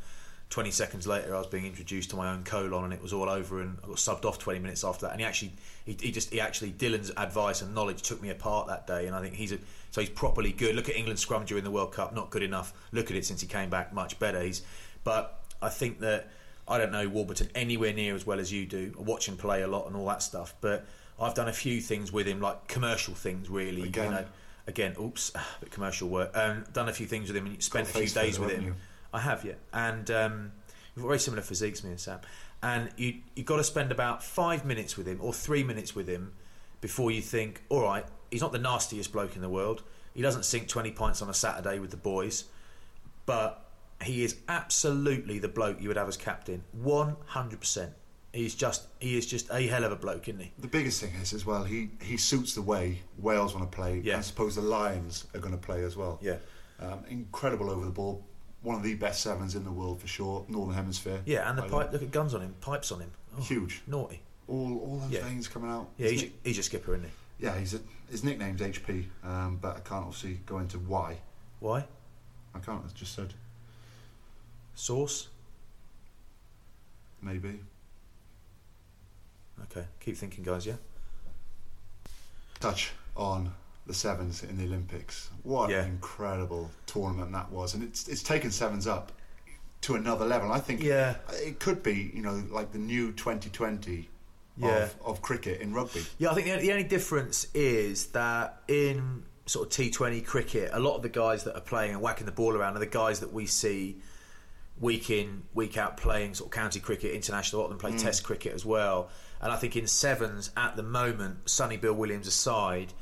20 seconds later, I was being introduced to my own colon, and it was all over. And I got subbed off 20 minutes after that. And he actually, he, he just, he actually, Dylan's advice and knowledge took me apart that day. And I think he's a, so he's properly good. Look at England scrum during the World Cup, not good enough. Look at it since he came back, much better. He's, but I think that I don't know Warburton anywhere near as well as you do. I watch him play a lot and all that stuff, but I've done a few things with him, like commercial things, really. Again. You know, again, oops, a bit commercial work. Um, done a few things with him and spent a few days with him. you? I have, yeah, and um, we've got very similar physiques, me and Sam. And you you got to spend about five minutes with him or three minutes with him before you think, all right, he's not the nastiest bloke in the world. He doesn't sink twenty pints on a Saturday with the boys, but he is absolutely the bloke you would have as captain, one hundred percent. He's just he is just a hell of a bloke, isn't he? The biggest thing is as well, he, he suits the way Wales want to play. Yeah. I suppose the Lions are going to play as well. Yeah. Um, incredible over the ball. One of the best sevens in the world for sure. Northern Hemisphere. Yeah, and the pipe. Look at guns on him, pipes on him. Oh, Huge. naughty. All all those Yeah. veins coming out. Yeah, he's, he's a skipper, isn't he? yeah, he's a, his nickname's HP, um, but I can't obviously go into why. Why? I can't. I just said Sauce. maybe. Okay, keep thinking, guys. Yeah. Touch on the sevens in the Olympics. What Yeah. an incredible tournament that was, and it's it's taken sevens up to another level. I think Yeah. it could be you know like the new 2020 Yeah. of, of cricket in rugby. Yeah, I think the, the only difference is that in sort of T20 cricket, a lot of the guys that are playing and whacking the ball around are the guys that we see week in, week out playing sort of county cricket, international, a lot of them play mm. Test cricket as well. And I think in sevens at the moment, Sonny Bill Williams aside,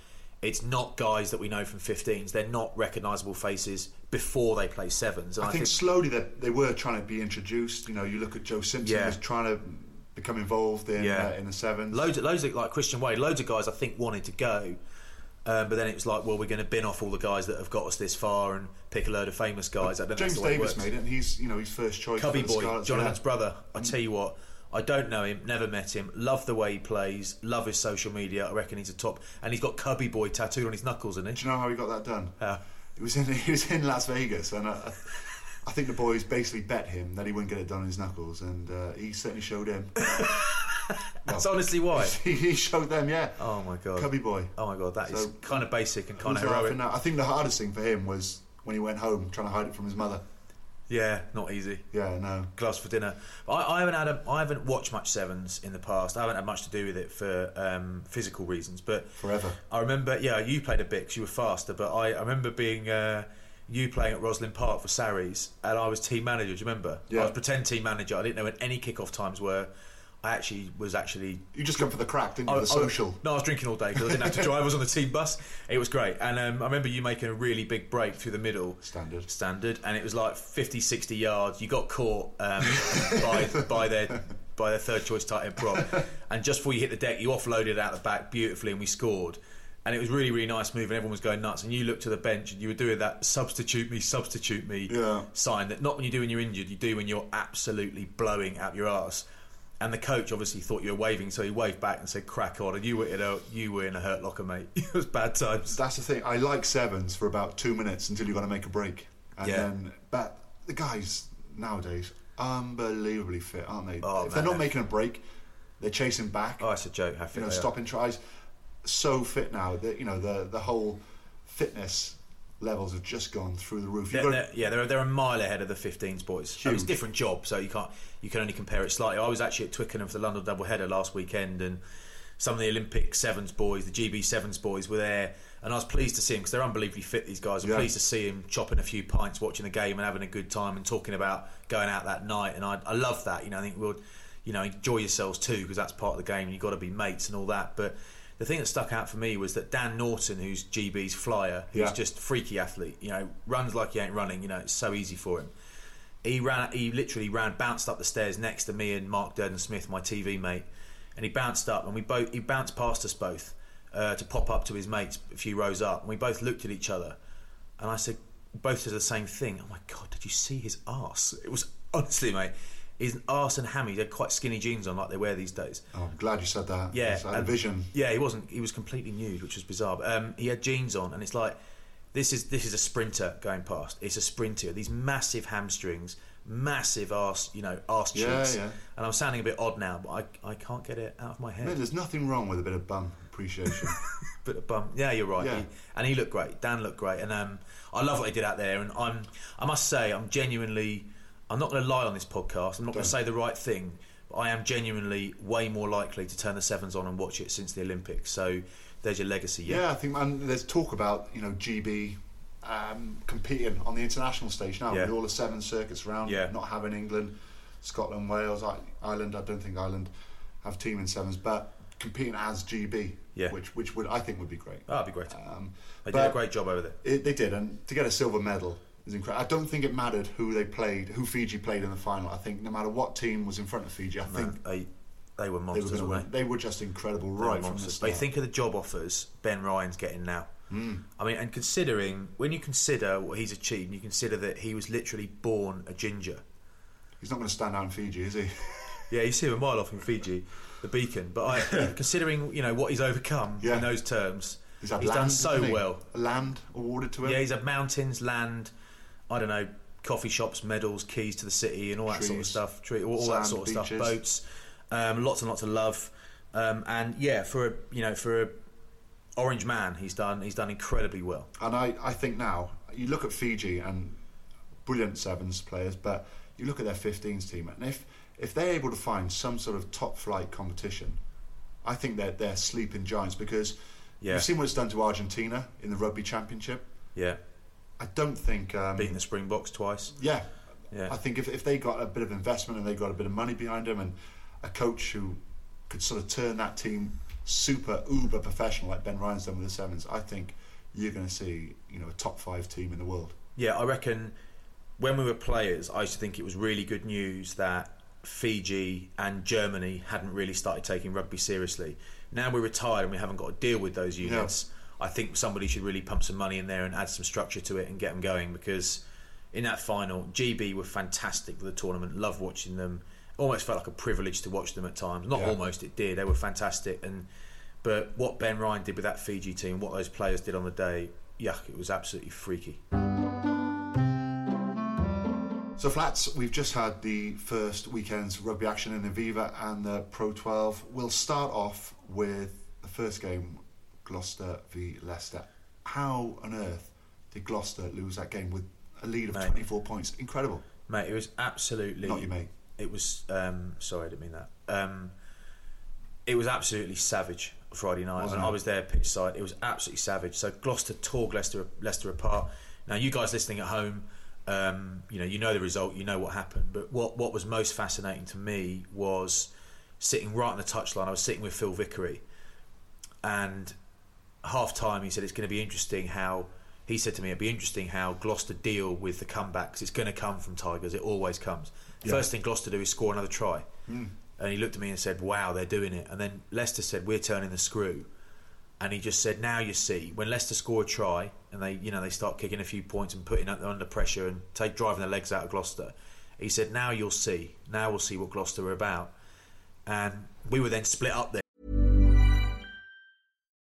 it's not guys that we know from 15s. They're not recognisable faces before they play sevens. And I think slowly that they were trying to be introduced. You know, you look at Joe Simpson Yeah. was trying to become involved in Yeah. uh, in the sevens. Loads of, loads of like Christian Wade, loads of guys I think wanted to go, um, but then it was like, well, we're going to bin off all the guys that have got us this far and pick a load of famous guys. I don't know if James it Davies made it, and he's you know his first choice. Cubby boy, Scarlets, Jonathan's yeah. brother. I tell you what, I don't know him, never met him. Love the way he plays, love his social media. I reckon he's a top, and he's got Cubby boy tattooed on his knuckles, isn't Do you know how he got that done? How? It was in he was in Las Vegas, and uh, I think the boys basically bet him that he wouldn't get it done on his knuckles, and uh, he certainly showed him. That's honestly why. he, he showed them, yeah. Oh my god, Cubby boy. Oh my god, that is So- kind of basic and kind of heroic. I think the hardest thing for him was when he went home trying to hide it from his mother. Yeah, not easy. Yeah, no. glass for dinner. But I, I haven't had a, I haven't watched much sevens in the past. I haven't had much to do with it for um, physical reasons. But Forever. I remember, yeah, you played a bit because you were faster. But I, I remember being uh, you playing at Rosslyn Park for Sarries, and I was team manager. Do you remember? Yeah. I was pretend team manager. I didn't know when any kick-off times were. I actually was actually You just come for the crack, didn't you? I- the I- social. no, I was drinking all day because I didn't have to drive. I was on the team bus. It was great. And um, I remember you making a really big break through the middle. Standard. Standard. And it was like 50, 60 yards. You got caught um, by, by their by their third choice tight end prop. And just before you hit the deck, you offloaded out the back beautifully and we scored. And it was really, really nice move, and everyone was going nuts. And you looked to the bench, and you were doing that "substitute me, substitute me" Yeah. sign that not when you do when you're injured, you do when you're absolutely blowing out your ass. And the coach obviously thought you were waving, so he waved back and said, "Crack on!" And you were in a you were in a hurt locker, mate. it was bad times. That's the thing. I like sevens for about two minutes until you've got to make a break. And Yeah. then, but the guys nowadays, unbelievably fit, aren't they? Oh, if they're man. not making a break, they're chasing back. Oh, it's a joke. How fit you know, they are. stopping tries. So fit now that you know the the whole fitness levels have just gone through the roof. They're, they're- yeah, they're, they're a mile ahead of the 15s boys. I mean, it's a different job, so you can't you can only compare it slightly. I was actually at Twickenham for the London double header last weekend, and some of the Olympic sevens boys, the GB sevens boys, were there, and I was pleased to see them because they're unbelievably fit. These guys, I'm Yeah. pleased to see them chopping a few pints, watching the game, and having a good time, and talking about going out that night. And I, I love that. You know, I think we'll you know enjoy yourselves too because that's part of the game. You've got to be mates and all that, but. The thing that stuck out for me was that Dan Norton, who's GB's flyer, who's Yeah. just freaky athlete, you know, runs like he ain't running. You know, it's so easy for him. He ran. He literally ran, bounced up the stairs next to me and Mark Durden Smith, my TV mate, and he bounced up, and we both. He bounced past us both uh, to pop up to his mates a few rows up, and we both looked at each other, and I said, both said the same thing. Oh my god, did you see his ass? It was honestly, mate. His arse and hammy, they're quite skinny jeans on, like they wear these days. oh, I'm glad you said that. Yeah, I had a vision. Yeah, he wasn't. He was completely nude, which was bizarre. But, um, he had jeans on, and it's like this is this is a sprinter going past. It's a sprinter. These massive hamstrings, massive arse, you know, arse Yeah, cheeks. yeah. And I'm sounding a bit odd now, but I I can't get it out of my head. No, there's nothing wrong with a bit of bum appreciation. bit of bum. Yeah, you're right. Yeah. He, and he looked great. Dan looked great, and um, I love what they did out there. And I'm, I must say, I'm genuinely. I'm not going to lie on this podcast. I'm not going to say the right thing. But I am genuinely way more likely to turn the sevens on and watch it since the Olympics. So there's your legacy. Yeah. yeah, I think there's talk about you know GB um, competing on the international stage now Yeah. with all the seven circuits around. Yeah. Not having England, Scotland, Wales, Ireland. I don't think Ireland have team in sevens, but competing as GB, Yeah. which which would I think would be great. Oh, that'd be great. Um, they did a great job over there. It, they did, and to get a silver medal is incredible. I don't think it mattered who they played, who Fiji played in the final. I think no matter what team was in front of Fiji, I think They, they were monsters, to weren't they? They were just incredible They right from the monsters. start. But think of the job offers Ben Ryan's getting now. Hmm. I mean, and considering when you consider what he's achieved, and you consider that he was literally born a ginger. He's not going to stand out in Fiji, is he? Yeah, you see him a mile off in Fiji, the beacon. But I, considering you know what he's overcome Yeah. in those terms, He's, done land, so he? well. Land awarded to him. Yeah, he's had mountains, land, I don't know, coffee shops, medals, keys to the city, and all that sort of stuff. Tree, all, all that sort of stuff. Boats, um, lots and lots of love, um, and yeah, for a you know for a Orange man, he's done he's done incredibly well. And I, I think now you look at Fiji and brilliant sevens players, but you look at their 15s team, and if if they're able to find some sort of top flight competition, I think they're they're sleeping giants because Yeah. you've seen what it's done to Argentina in the rugby championship. Yeah, I don't think um, beating the Springboks twice. Yeah. Yeah. I think if, if they got a bit of investment and they got a bit of money behind them and a coach who could sort of turn that team super uber professional like Ben Ryan's done with the Sevens, I think you're going to see you know a top five team in the world. Yeah, I reckon when we were players, I used to think it was really good news that Fiji and Germany hadn't really started taking rugby seriously. Now we're retired and we haven't got to deal with those units. I think somebody should really pump some money in there and add some structure to it and get them going because in that final, GB were fantastic for the tournament. Love watching them. Almost felt like a privilege to watch them at times. Not Yeah. almost, it did. They were fantastic. And but what Ben Ryan did with that Fiji team, what those players did on the day, yuck, it was absolutely freaky. So flats, we've just had the first weekend's rugby action in Aviva and the Pro 12. We'll start off with the first game, Gloucester v Leicester. How on earth did Gloucester lose that game with a lead of Mate. 24 points? Incredible. Mate, it was absolutely Not you, mate. It was um, sorry, I didn't mean that. Um, it was absolutely savage Friday night. Wasn't and I was there pitch side. It was absolutely savage. So Gloucester tore Leicester Leicester apart. Now you guys listening at home, um, you know you know the result, you know what happened. But what what was most fascinating to me was sitting right on the touchline. I was sitting with Phil Vickery, and half time he said it's going to be interesting how he said to me it'd be interesting how Gloucester deal with the comebacks. It's going to come from Tigers. It always comes. First thing Gloucester do is score another try. Hmm. And he looked at me and said, "Wow, they're doing it." And then Leicester said, "We're turning the screw." And he just said, "Now you see, when Leicester score a try and they, you know, they start kicking a few points and putting them under pressure and take driving their legs out of Gloucester." He said, "Now you'll see. Now we'll see what Gloucester are about." And we were then split up there.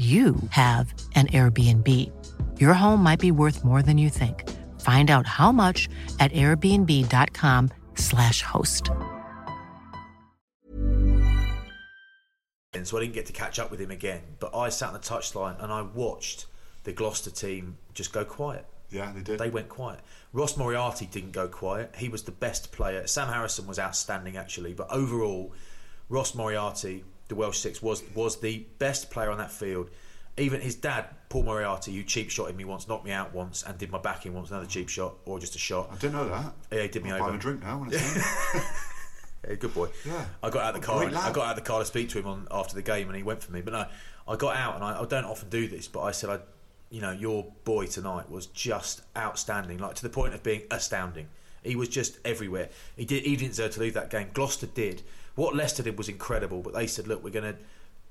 you have an Airbnb. Your home might be worth more than you think. Find out how much at airbnb.com/slash host. And so I didn't get to catch up with him again. But I sat on the touchline and I watched the Gloucester team just go quiet. Yeah, they did. They went quiet. Ross Moriarty didn't go quiet. He was the best player. Sam Harrison was outstanding actually, but overall, Ross Moriarty, the Welsh six, was was the best player on that field. Even his dad, Paul Moriarty, who cheap shotted me once, knocked me out once, and did my back in once, another cheap shot or just a shot. I didn't know that. Yeah, he did me I'll over. buy a drink now. Yeah, good boy. Yeah. I got out of the car. And- I got out of the car to speak to him on after the game, and he went for me. But no, I got out, and I, I don't often do this, but I said, I, you know, your boy tonight was just outstanding, like to the point of being astounding. He was just everywhere. He did. He didn't deserve to leave that game. Gloucester did. What Leicester did was incredible, but they said, look, we're going to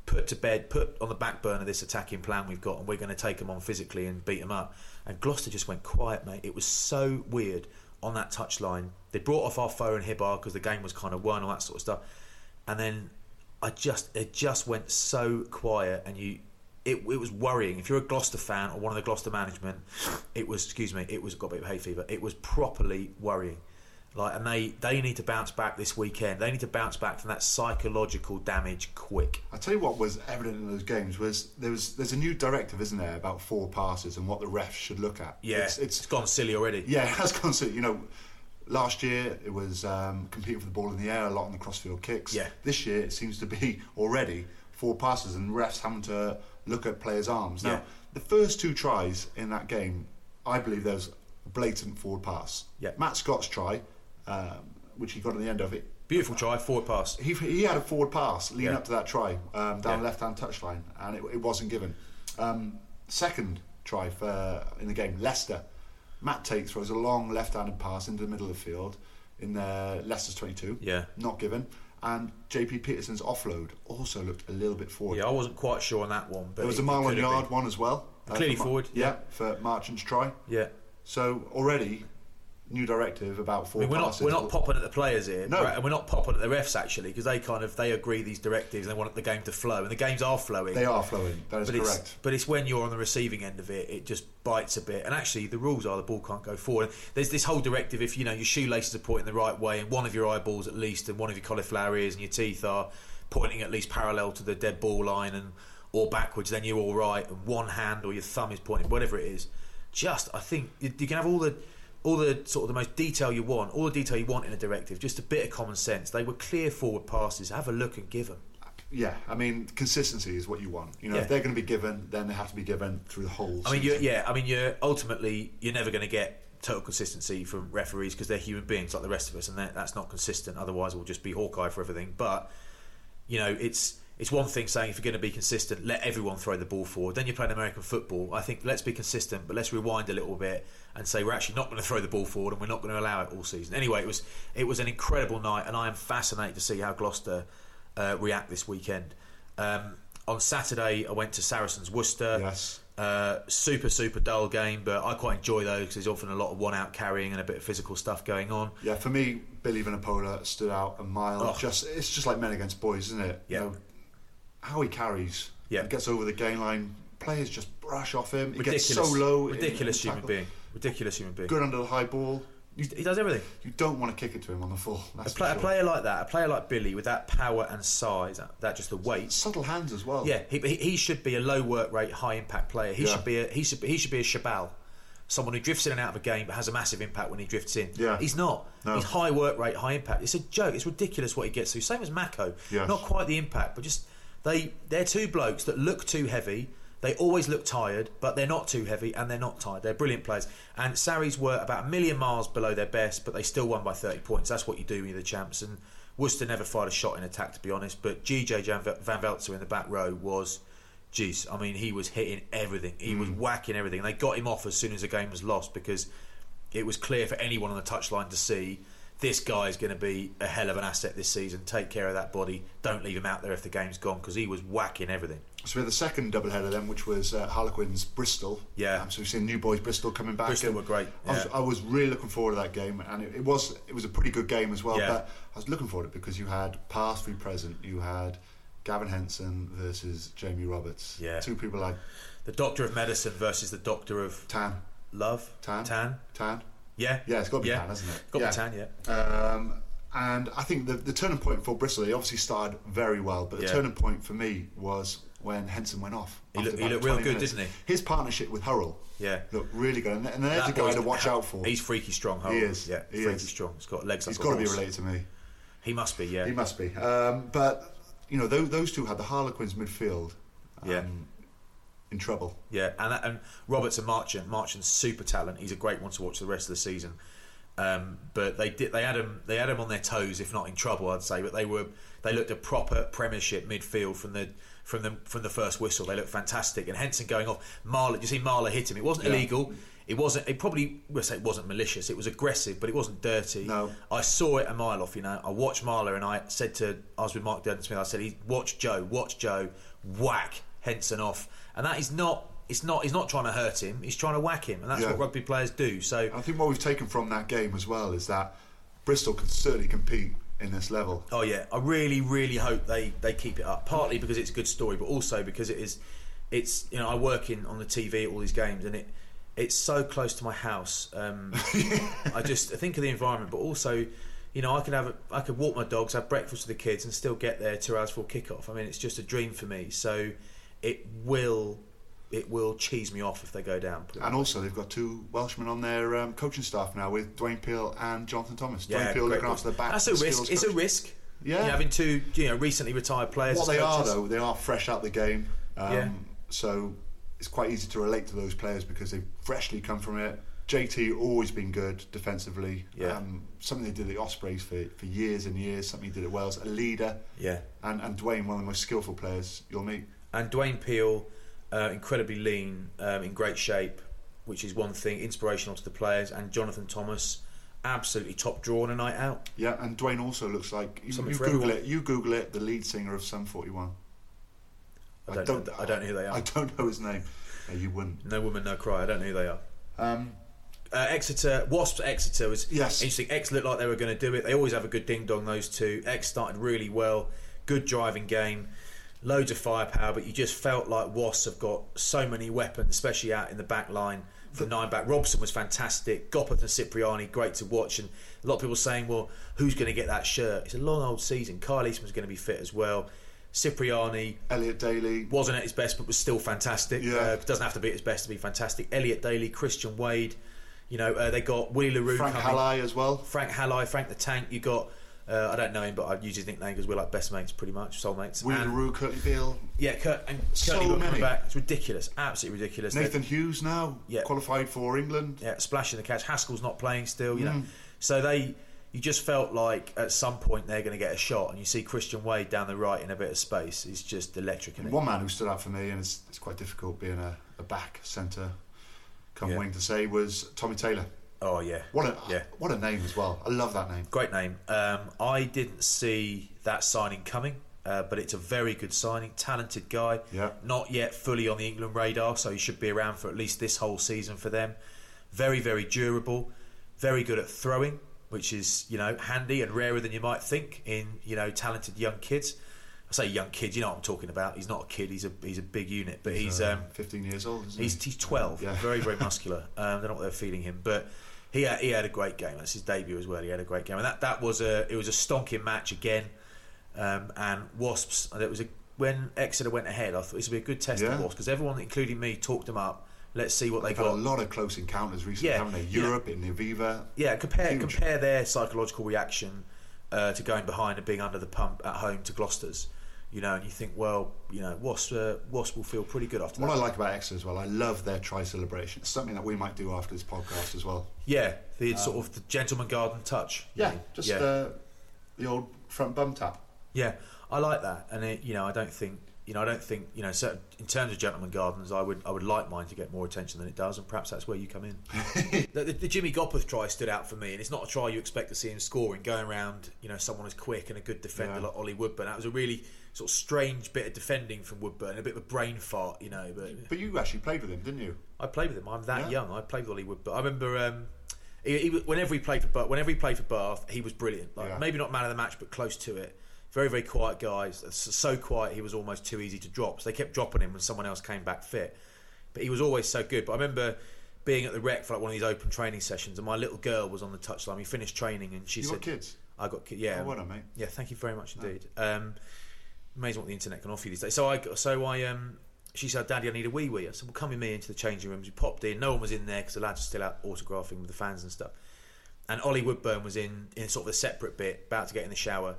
put to bed, put on the back burner this attacking plan we've got, and we're going to take them on physically and beat them up. And Gloucester just went quiet, mate. It was so weird on that touchline. They brought off Afoa and Hibbard because the game was kind of won, all that sort of stuff. And then I just, it just went so quiet, and you, it, it was worrying. If you're a Gloucester fan or one of the Gloucester management, it was excuse me, it was got a bit of hay fever. It was properly worrying. Like, and they they need to bounce back this weekend. They need to bounce back from that psychological damage quick. I tell you what was evident in those games was there was there's a new directive, isn't there, about four passes and what the refs should look at. Yeah, it's, it's gone silly already. Yeah, it has gone silly. You know, last year it was um, competing for the ball in the air a lot on the crossfield kicks. Yeah. This year it seems to be already four passes and refs having to look at players' arms. Now, Yeah. the first two tries in that game, I believe there was a blatant forward pass. Yeah. Matt Scott's try, um, which he got at the end of it, Beautiful try, forward pass. he, he had a forward pass leading Yeah. up to that try um, down Yeah. left hand touchline, and it, it wasn't given. Um, second try for in the game, Leicester. Matt Tait throws a long left handed pass into the middle of the field in uh, Leicester's 22. Yeah. Not given. And JP Pietersen's offload also looked a little bit forward. Yeah, I wasn't quite sure on that one. But there was a mile on yard one as well. uh, Clearly for forward, Yeah, yeah. for Marchant's try. Yeah. So already, new directive about I mean, we're not we're not popping at the players here, No. right? and we're not popping at the refs actually because they kind of they agree these directives and they want the game to flow, and the games are flowing. They are flowing. That is but correct. it's but it's when you're on the receiving end of it, it just bites a bit. And actually, the rules are the ball can't go forward. There's this whole directive if you know your shoelaces are pointing the right way, and one of your eyeballs at least, and one of your cauliflower ears and your teeth are pointing at least parallel to the dead ball line, and or backwards, then you're all right. And one hand or your thumb is pointing, whatever it is. Just I think you can have all the all the sort of the most detail you want, all the detail you want in a directive. Just a bit of common sense. They were clear forward passes. Have a look and give them. Yeah, I mean, consistency is what you want. You know, Yeah. if they're going to be given, then they have to be given through the whole. I mean, you're, yeah. I mean, you're ultimately you're never going to get total consistency from referees because they're human beings like the rest of us, and that, that's not consistent. Otherwise, we'll just be Hawkeye for everything. But you know, it's it's one thing saying if you're going to be consistent, let everyone throw the ball forward. Then you're playing American football. I think let's be consistent, but let's rewind a little bit and say we're actually not going to throw the ball forward and we're not going to allow it all season. Anyway, it was it was an incredible night, and I am fascinated to see how Gloucester uh, react this weekend. Um, on Saturday, I went to Saracens Worcester. Yes. Uh, super, super dull game, but I quite enjoy those because there's often a lot of one out carrying and a bit of physical stuff going on. Yeah, for me, Billy Vunipola stood out a mile. Oh. Just it's just like men against boys, isn't it? Yeah. You know, how he carries. Yeah. Gets over the gain line. Players just brush off him. He Ridiculous, gets so low. ridiculous in human being, ridiculous human being. Good under the high ball. You, He does everything. you don't want to kick it to him on the full. A, play, for a player like that, a player like Billy, with that power and size, that, that just the weight. Subtle hands as well. Yeah, he, he, he should be a low work rate, high impact player. He Yeah. should be a he should be, he should be a Chabal, someone who drifts in and out of a game but has a massive impact when he drifts in. Yeah. he's not. No. He's high work rate, high impact. It's a joke. It's ridiculous what he gets through. Same as Mako. Yes. Not quite the impact, but just they they're two blokes that look too heavy. They always look tired, but they're not too heavy and they're not tired. They're brilliant players. And Sarries were about a million miles below their best, but they still won by 30 points. That's what you do when you're the champs. And Worcester never fired a shot in attack, to be honest. But GJ Van Velze in the back row was, geez, I mean, he was hitting everything. He was hmm. whacking everything. And they got him off as soon as the game was lost because it was clear for anyone on the touchline to see this guy is going to be a hell of an asset this season. Take care of that body. Don't leave him out there if the game's gone because he was whacking everything. So we had the second double header then, which was uh, Harlequins Bristol. Yeah. Um, so we've seen New Boys Bristol coming back. Bristol were great, I, was. I was really looking forward to that game, and it, it was it was a pretty good game as well. Yeah. But I was looking forward to it because you had past through present. You had Gavin Henson versus Jamie Roberts. Yeah. Two people like The Doctor of Medicine versus the Doctor of Tan. Love. Tan. Tan. Tan. Yeah. Yeah, it's got to be yeah. Tan, hasn't it? Got Yeah. to be Tan, yeah. Um, and I think the, the turning point for Bristol, they obviously started very well, but the Yeah. turning point for me was when Henson went off. He looked- he looked real good, minutes. didn't he? His partnership with Hurrell Yeah. looked really good. And, and there's That a guy to watch out for. He's freaky strong. Hurrell. He is, Yeah, he freaky is. strong. He's got legs He's got to be related to me. He must be, yeah. He must be. Um, but, you know, those, those two had the Harlequins midfield um, Yeah. In trouble. Yeah, and that, and Roberts and Marchant. Marchant's super talent. He's a great one to watch the rest of the season. Um, but they did. They had him. They had him on their toes, if not in trouble, I'd say. But they were. They looked a proper Premiership midfield from the from the from the first whistle. They looked fantastic. And Henson going off. Marler. You see, Marler hit him. It wasn't Yeah. illegal. It wasn't. It probably. We'll say it wasn't malicious. It was aggressive, but it wasn't dirty. No. I saw it a mile off. You know, I watched Marler, and I said to. I was with Mark Durden Smith. I said, "He watch Joe. Watch Joe. Whack Henson off." And that is not. It's not. He's not trying to hurt him. He's trying to whack him, and that's Yeah. what rugby players do. So. I think what we've taken from that game as well is that Bristol can certainly compete in this level. Oh yeah, I really, really hope they, they keep it up. Partly because it's a good story, but also because it is it's you know I work in on the TV at all these games, and it it's so close to my house. Um, I just I think of the environment, but also. You know, I could have a, I could walk my dogs, have breakfast with the kids, and still get there two hours before kickoff. I mean, it's just a dream for me. So, it will it will cheese me off if they go down. And also, they've got two Welshmen on their um, coaching staff now with Dwayne Peel and Jonathan Thomas. Yeah, Peel looking after the back. That's a risk. It's a risk. Yeah. You know, having two you know recently retired players. What they are, though, they are fresh out the game. Um, Yeah. So it's quite easy to relate to those players because they've freshly come from it. JT always been good defensively. Yeah. Um, something they did at the Ospreys for, for years and years. Something he did at Wales. A leader. Yeah. And and Dwayne, one of the most skillful players you'll meet. And Dwayne Peel, uh, incredibly lean, um, in great shape, which is one thing, inspirational to the players. And Jonathan Thomas, absolutely top draw on a night out. Yeah, and Dwayne also looks like you, you Google it. You Google it. The lead singer of Sum 41. I don't, know, I don't know who they are. I don't know his name. No, you wouldn't. No woman, no cry. I don't know who they are. Um, Uh, Exeter, Wasps Exeter was Yes. interesting. X looked like they were going to do it. They always have a good ding dong, those two. X started really well, good driving game, loads of firepower, but you just felt like Wasps have got so many weapons, especially out in the back line from nine back. Robson was fantastic. Gopperth and Cipriani, great to watch. And a lot of people saying, well, who's going to get that shirt? It's a long old season. Kyle Eastmond's going to be fit as well. Cipriani, Elliot Daly. wasn't at his best, but was still fantastic. Yeah. Uh, doesn't have to be at his best to be fantastic. Elliot Daly, Christian Wade. You know, uh, they got Willie le Roux Frank coming. Halai as well. Frank Halai, Frank the Tank. You got. Uh, I don't know him, but I use his nickname because we're like best mates, pretty much, soulmates. Willie And- LaRue, Kurtley Beale. Yeah, Kurt and So Kurtley Beale coming many. back. It's ridiculous, absolutely ridiculous. They- Nathan Hughes now Yeah. qualified for England. yeah, splashing the catch. Haskell's not playing still, you Mm. know. So they, you just felt like at some point they're going to get a shot, and you see Christian Wade down the right in a bit of space. It's just electric. Isn't? One man who stood out for me, and it's, it's quite difficult being a, a back centre, come Yeah. wing to say, was Tommy Taylor. Oh yeah, What a yeah. what a name as well. I love that name. Great name. Um, I didn't see that signing coming, uh, but it's a very good signing. Talented guy. Yeah. Not yet fully on the England radar, so he should be around for at least this whole season for them. Very, very durable. Very good at throwing, which is you know handy and rarer than you might think in you know talented young kids. I say young kids, you know what I'm talking about. He's not a kid. He's a he's a big unit, but he's Uh, um, 15 years old, isn't He's, he? he's 12, Yeah. very, very muscular. Um, I don't know what they're feeding him, but he had, he had a great game. That's his debut as well. He had a great game, and that, that was a it was a stonking match again. Um, and Wasps, it was a when Exeter went ahead. I thought this would be a good test Yeah. of Wasps because everyone, including me, talked them up. Let's see what they They've had a lot of close encounters recently, Yeah, haven't they? yeah. Europe in the Aviva. Yeah, compare Huge. compare their psychological reaction uh, to going behind and being under the pump at home to Gloucester's. You know, and you think, well, you know, Wasp, uh, Wasp will feel pretty good after What that. I like about Exeter as well, I love their try celebration. It's something that we might do after this podcast as well. yeah, the sort of the gentleman garden touch. Yeah, just yeah. Uh, the old front bum tap. Yeah, I like that, and it, you know, I don't think you know, I don't think you know, certain, in terms of gentleman gardens, I would I would like mine to get more attention than it does, and perhaps that's where you come in. the, the, the Jimmy Gopperth try stood out for me, and it's not a try you expect to see him scoring, going around, you know, someone as quick and a good defender Yeah. like Ollie Woodburn. That was a really sort of strange bit of defending from Woodburn, a bit of a brain fart, you know. But But you actually played with him, didn't you? I played with him. I'm that Yeah. young. I played with Ollie Woodburn. I remember. Um, he, he, whenever he played for Bath, whenever he played for Bath, he was brilliant. Like Yeah. maybe not man of the match, but close to it. Very very quiet guys. So quiet he was almost too easy to drop. So they kept dropping him when someone else came back fit. But he was always so good. But I remember being at the rec for like one of these open training sessions, and my little girl was on the touchline. We finished training, and she You said, got kids? "I got ki- yeah." Oh, well done, mate. Yeah, thank you very much indeed. Um, amazing what the internet can offer you these days. So I, so I, um, she said, "Daddy, I need a wee wee." I said, "Well, come with me into the changing rooms." We popped in. No one was in there because the lads were still out autographing with the fans and stuff. And Ollie Woodburn was in in sort of a separate bit, about to get in the shower.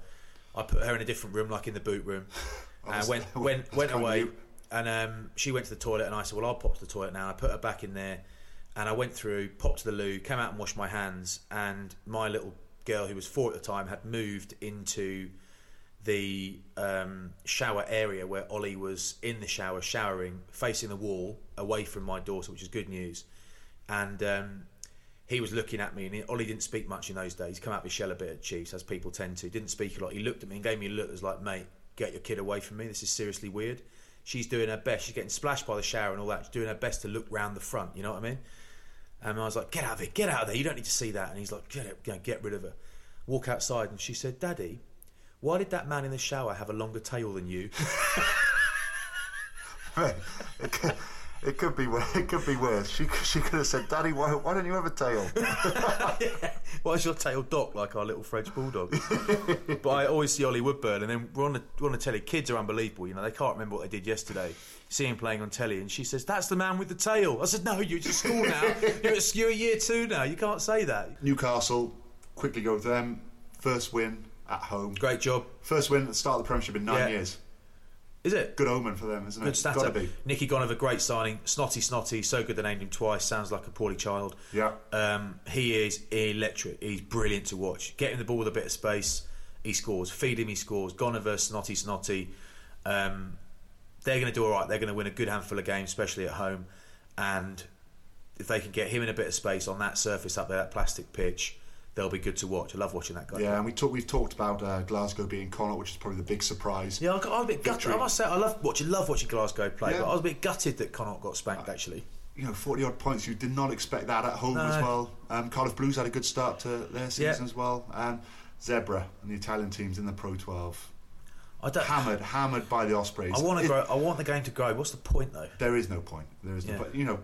I put her in a different room, like in the boot room, and went went went away. And um, she went to the toilet, and I said, "Well, I'll pop to the toilet now." I put her back in there, and I went through, popped to the loo, came out and washed my hands. And my little girl, who was four at the time, had moved into the um, shower area where Ollie was in the shower, showering, facing the wall, away from my daughter, which is good news. And um, he was looking at me, and he, Ollie didn't speak much in those days. He come out with shell a bit at Chiefs, as people tend to. Didn't speak a lot. He looked at me and gave me a look that was like, mate, get your kid away from me. This is seriously weird. She's doing her best. She's getting splashed by the shower and all that. She's doing her best to look round the front. You know what I mean? And I was like, get out of it, get out of there. You don't need to see that. And he's like, get it, get rid of her. Walk outside, and she said, Daddy, why did that man in the shower have a longer tail than you? it, could, it could be worse. It could be worse. She she could have said, "Daddy, why, why don't you have a tail?" Why is your tail docked like our little French bulldog? but I always see Ollie Woodburn, and then we're on the, we're on the telly. Kids are unbelievable. You know, they can't remember what they did yesterday. See him playing on telly, and she says, "That's the man with the tail." I said, "No, you're at school now. you're, at, you're a year two now. You can't say that." Newcastle quickly go with them. First win at home. Great job. First win at the start of the Premiership in nine Yeah. years. Is it? Good omen for them, isn't Good it? stat. Gotta be. Nicky Goneva, great signing. Snotty, snotty. So good they named him twice. Sounds like a poorly child. Yeah. Um, he is electric. He's brilliant to watch. Get him the ball with a bit of space, he scores. Feed him, he scores. Goneva, snotty, snotty. Um, they're going to do all right. They're going to win a good handful of games, especially at home. And if they can get him in a bit of space on that surface up there, that plastic pitch, they'll be good to watch. I love watching that guy. Yeah, and we talk, we've talked about uh, Glasgow being Connacht, which is probably the big surprise. Yeah, I got- I was a bit gutted. I must say, I love watching, love watching Glasgow play, Yeah. but I was a bit gutted that Connacht got spanked. Actually, You know, 40 odd points. You did not expect that at home as well. Um, Cardiff Blues had a good start to their season Yeah. as well. And Zebre and the Italian teams in the Pro 12. I don't. Hammered, hammered by the Ospreys. I want to grow. I want the game to grow. What's the point though? There is no point. There is Yeah. no point. You know,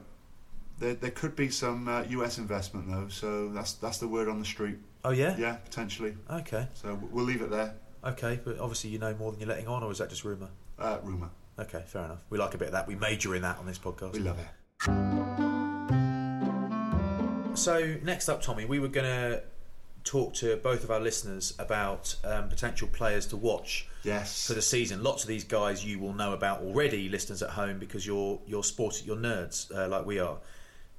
there, there could be some uh, US investment though, so that's that's the word on the street. Oh yeah. Yeah, potentially. Okay. So we'll leave it there. Okay, but obviously you know more than you're letting on, or is that just rumor? Uh, rumor. Okay, fair enough. We like a bit of that. We major in that on this podcast. We love it. So next up, Tommy, we were going to talk to both of our listeners about um, potential players to watch Yes. for the season. Lots of these guys you will know about already, listeners at home, because you're you're sport, you're nerds uh, like we are.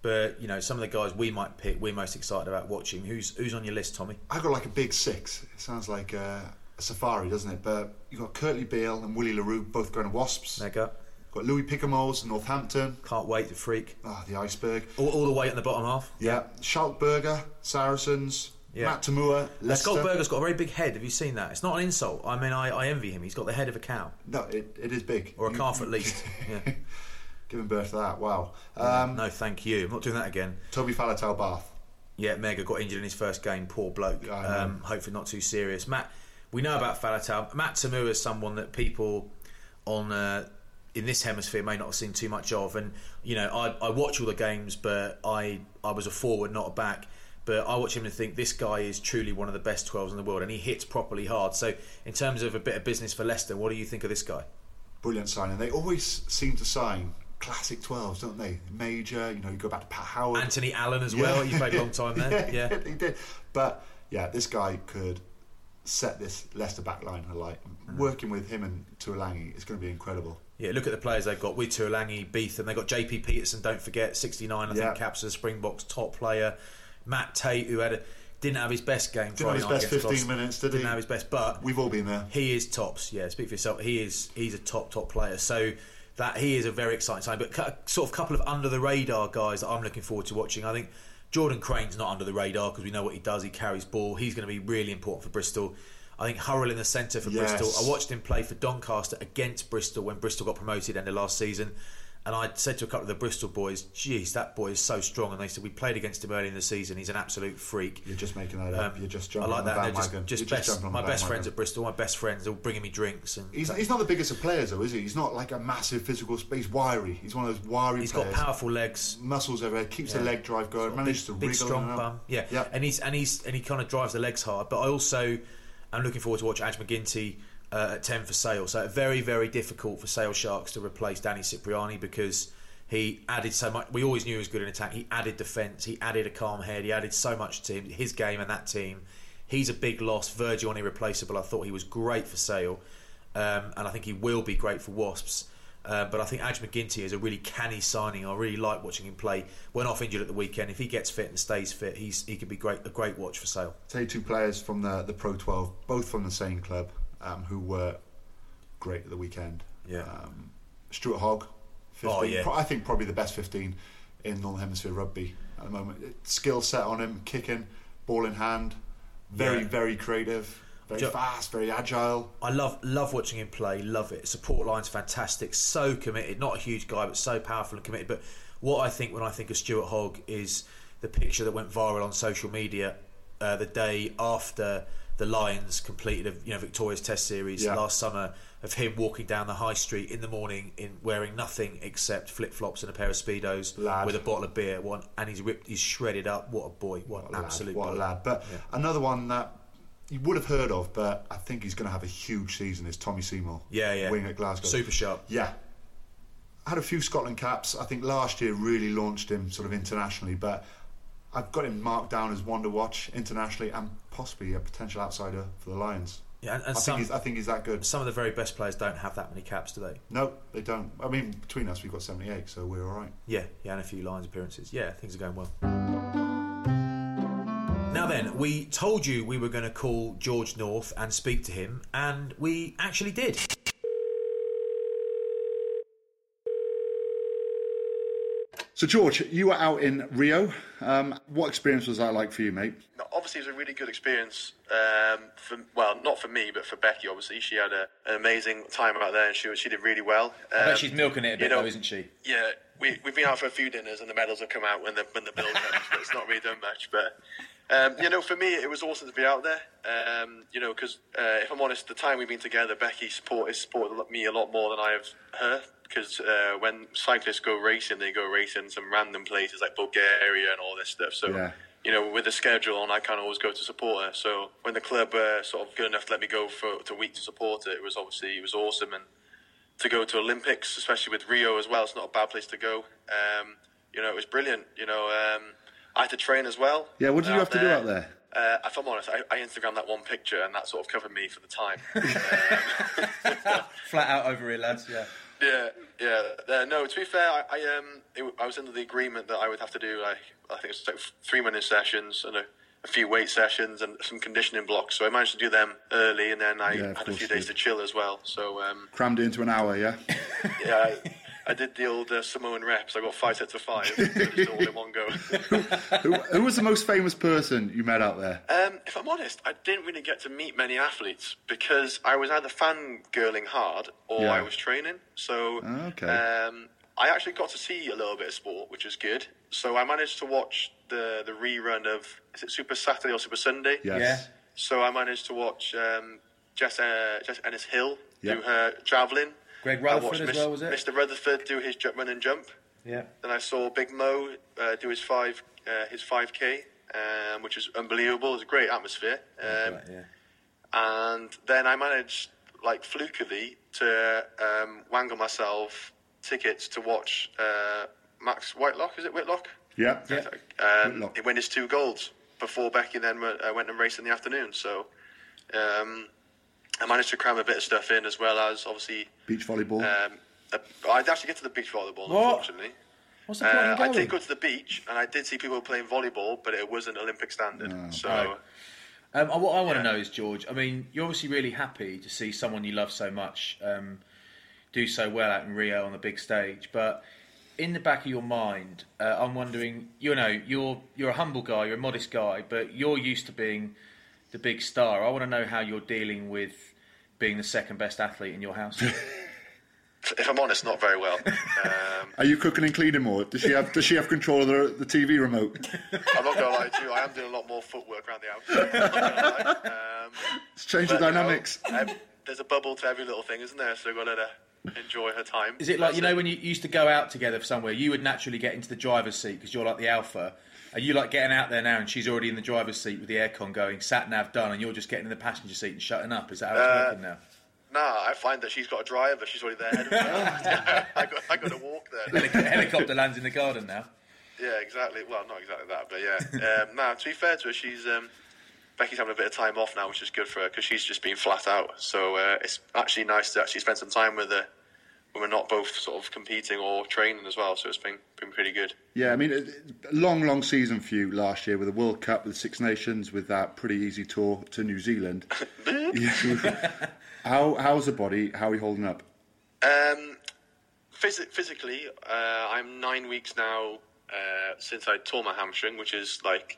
But you know, some of the guys we might pick, we're most excited about watching. Who's who's on your list, Tommy? I got like a big six. It sounds like uh, a safari, doesn't it? But you got Kurtley Beale and Willie le Roux both going to Wasps. Mega. Got Louis Picamoles, Northampton. Can't wait to freak. Ah, the iceberg. All, all the way at the bottom half. Yeah. Schalk Burger, Saracens. Yeah. Matt Toomua, Leicester. Schalk Burger's got a very big head. Have you seen that? It's not an insult. I mean, I, I envy him. He's got the head of a cow No, it, it is big. or a You- calf at least. Yeah. Giving birth to that. Wow. Um, no, thank you. I'm not doing that again. Toby Faletau Bath. Yeah, Mega got injured in his first game. Poor bloke. Yeah, I know. um, hopefully not too serious. Matt, we know about Faletau. Matt Toomua is someone that people on uh, in this hemisphere may not have seen too much of. And you know, I, I watch all the games, but I I was a forward, not a back. But I watch him and think this guy is truly one of the best 12s in the world, and he hits properly hard. So, in terms of a bit of business for Leicester, what do you think of this guy? Brilliant signing. They always seem to sign classic 12s, don't they? Major, you know, you go back to Pat Howard. Anthony Allen as well. He played a long time there. yeah, Yeah. he did. But yeah, this guy could set this Leicester back line alight. Mm. Working with him and Tuilagi is going to be incredible. Yeah, look at the players they've got with Tuilagi, Beetham. They've got JP Pietersen, don't forget, 69, I Yeah. think, caps as Springboks top player. Matt Tait, who had a, didn't have his best game Didn't have his Friday best 15 Ross. minutes, did Didn't he? have his best, but We've all been there. he is tops. Yeah, speak for yourself. He is he's a top top player. So that he is a very exciting sign. But sort of couple of under the radar guys that I'm looking forward to watching. I think Jordan Crane's not under the radar because we know what he does. He carries ball. He's going to be really important for Bristol. I think Hurrell in the centre for Yes. Bristol. I watched him play for Doncaster against Bristol when Bristol got promoted end of last season. And I said to a couple of the Bristol boys, geez, that boy is so strong. And they said, we played against him early in the season. He's an absolute freak. You're just making that up. Um, You're just jumping. I like on that. They're just, just You're best, on my best friends at Bristol, my best friends, they're all bringing me drinks. and He's, he's not the biggest of players, though, is he? He's not like a massive physical. He's wiry. He's one of those wiry He's got players. powerful legs. Muscles everywhere. Keeps Yeah. the leg drive going. Manages big, to big wriggle strong in and out. bum. Yeah. Yeah. and he's and he's and he kind of drives the legs hard. But I also am looking forward to watch Aj MacGinty uh, at ten for Sale. So very very difficult for Sale Sharks to replace Danny Cipriani because he added so much. We always knew he was good in attack. He added defence. He added a calm head. He added so much to his game and that team. He's a big loss. Virgil irreplaceable. I thought he was great for Sale, um, and I think he will be great for Wasps. Uh, but I think Aj MacGinty is a really canny signing. I really like watching him play. Went off injured at the weekend. If he gets fit and stays fit, he's he could be great a great watch for Sale. You two players from the the Pro 12, both from the same club, um, who were great at the weekend. Yeah. Um, Stuart Hogg, 15. Oh, yeah. Pro- I think probably the best 15 in Northern Hemisphere rugby at the moment. Skill set on him, kicking, ball in hand, very Yeah. very creative, very fast, very agile. I love love watching him play. Love it. Support line's fantastic. So committed. Not a huge guy, but so powerful and committed. But what I think when I think of Stuart Hogg is the picture that went viral on social media uh, the day after the Lions completed a you know victorious Test series Yeah. last summer of him walking down the high street in the morning in wearing nothing except flip flops and a pair of speedos Lad. with a bottle of beer. One and he's ripped, he's shredded up. What a boy! What, an Lad, absolute what a lad. But another one that you would have heard of, but I think he's going to have a huge season is Tommy Seymour. Yeah, yeah. Wing at Glasgow. Super sharp. Yeah. Had a few Scotland caps. I think last year really launched him sort of internationally, but I've got him marked down as one to watch internationally and possibly a potential outsider for the Lions. Yeah, and, and I, some think he's, I think he's that good. some of the very best players don't have that many caps, do they? No, they don't. I mean, between us, we've got 78, so we're all right. Yeah, yeah, and a few Lions appearances. Yeah, things are going well. Now then, we told you we were going to call George North and speak to him, and we actually did. So, George, you were out in Rio. Um, what experience was that like for you, mate? Obviously, it was a really good experience. Um, for well, not for me, but for Becky. Obviously, she had a, an amazing time out there, and she she did really well. I bet Um, she's milking it a bit, you know- though, isn't she? Yeah, we we've been out for a few dinners, and the medals have come out when the when the bill comes, but it's not really done much. But um, you know, for me, it was awesome to be out there. Um, you know, because uh, if I'm honest, the time we've been together, Becky support has supported me a lot more than I have her. Because uh, when cyclists go racing, they go racing some random places like Bulgaria and all this stuff. So Yeah. you know, with the schedule on, I can't always go to support her. So when the club were sort of good enough to let me go for to a week to support her, it was obviously it was awesome. And to go to Olympics, especially with Rio as well, it's not a bad place to go. Um, you know, it was brilliant. You know, um, I had to train as well. Yeah, what did you have to do out there? Uh, if I'm honest, I, I Instagrammed that one picture, and that sort of covered me for the time. Flat out over here, lads. Yeah. Yeah, yeah. Uh, no, to be fair, I, I um, it, I was under the agreement that I would have to do like I think it's like three minute sessions and a, a few weight sessions and some conditioning blocks. So I managed to do them early, and then I Yeah, had a few days did. to chill as well. So um, Crammed it into an hour, yeah? yeah, I, I did the old uh, Samoan reps. I got five sets of five, so just all in one go. who, who was the most famous person you met out there? Um, if I'm honest, I didn't really get to meet many athletes because I was either fangirling hard or Yeah. I was training. So Okay. um, I actually got to see a little bit of sport, which is good. So I managed to watch the the rerun of is it Super Saturday or Super Sunday? Yes. Yeah. So I managed to watch um, Jess, uh, Jess Ennis Hill Yeah. do her javelin. Greg I Rutherford watched as Mis- well, was it? Mr. Rutherford do his jump, run and jump. Yeah. Then I saw Big Mo uh, do his five uh, his five k, um, which was unbelievable. It was a great atmosphere. Um, Right, yeah. and then I managed, like flukily, to um, wangle myself tickets to watch uh, Max Whitelock. Is it Whitlock? Yeah. Um, Whitlock. he win his two golds before Becky then went, uh, went and raced in the afternoon. So um, I managed to cram a bit of stuff in as well as obviously. Beach volleyball. Um, I'd actually get to the beach volleyball, What? unfortunately. What's the point Uh, in I did go to the beach, and I did see people playing volleyball, but it wasn't Olympic standard. so, right. Um, what I want to know is, George. I mean, you're obviously really happy to see someone you love so much um, do so well out in Rio on the big stage. But in the back of your mind, uh, I'm wondering. You know, you're you're a humble guy, you're a modest guy, but you're used to being the big star. I want to know how you're dealing with being the second best athlete in your house. if I'm honest, not very well. Um, Are you cooking and cleaning more? Does she have Does she have control of the, the TV remote? I'm not going to lie to you, I am doing a lot more footwork around the house. I'm not gonna lie. Um, It's changed the but, you know, dynamics. um, there's a bubble to every little thing, isn't there? So I've got to let her enjoy her time. Is it like you That's know when you used to go out together somewhere, you would naturally get into the driver's seat because you're like the alpha. Are you like getting out there now and she's already in the driver's seat with the aircon going, sat nav done, and you're just getting in the passenger seat and shutting up? Is that how it's Uh, working now? Nah, I find that she's got a driver. She's already there ahead of me. I got, I got to walk there. Helic- helicopter lands in the garden now. Yeah, exactly. Well, not exactly that, but yeah. Um, nah, to be fair to her, she's um, Becky's having a bit of time off now, which is good for her because she's just been flat out. So uh, it's actually nice to actually spend some time with her when we're not both sort of competing or training as well. So it's been been pretty good. Yeah, I mean, a long, long season for you last year with the World Cup, with the Six Nations, with that pretty easy tour to New Zealand. How How's the body? How are you holding up? Um, phys- physically, uh, I'm nine weeks now uh, since I tore my hamstring, which is like,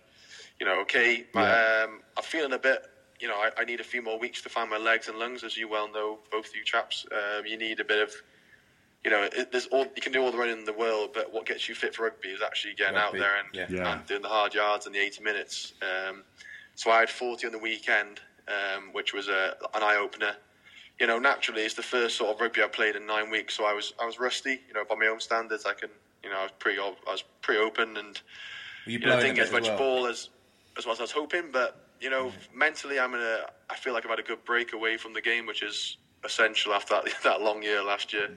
you know, okay. Yeah. Um, I'm feeling a bit. You know, I, I need a few more weeks to find my legs and lungs, as you well know, both of you chaps. Um, you need a bit of, you know, it, there's all you can do all the running in the world, but what gets you fit for rugby is actually getting Rugby, out there and, yeah. Yeah. and doing the hard yards and the 80 minutes. Um, so I had 40 on the weekend, um, which was a, an eye opener. You know, naturally, it's the first sort of rugby I played in nine weeks, so I was I was rusty. You know, by my own standards, I can you know I was pretty I was pretty open and you you know, blowing didn't get as much well? ball as as well as I was hoping. But you know, mentally, I'm in a. I feel like I've had a good break away from the game, which is essential after that, that long year last year.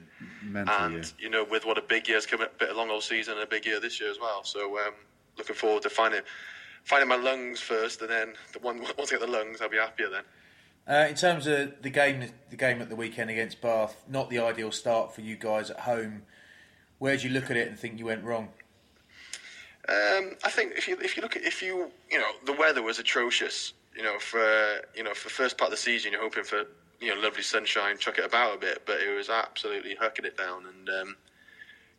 Mental and year. you know, with what a big year's coming, a bit of long old season, and a big year this year as well. So um, looking forward to finding finding my lungs first, and then the one once I get the lungs, I'll be happier then. Uh, in terms of the game, the game at the weekend against Bath, not the ideal start for you guys at home. Where do you look at it and think you went wrong? Um, I think if you if you look at if you you know the weather was atrocious. You know for you know for the first part of the season, you're hoping for you know lovely sunshine, chuck it about a bit, but it was absolutely hucking it down, and um,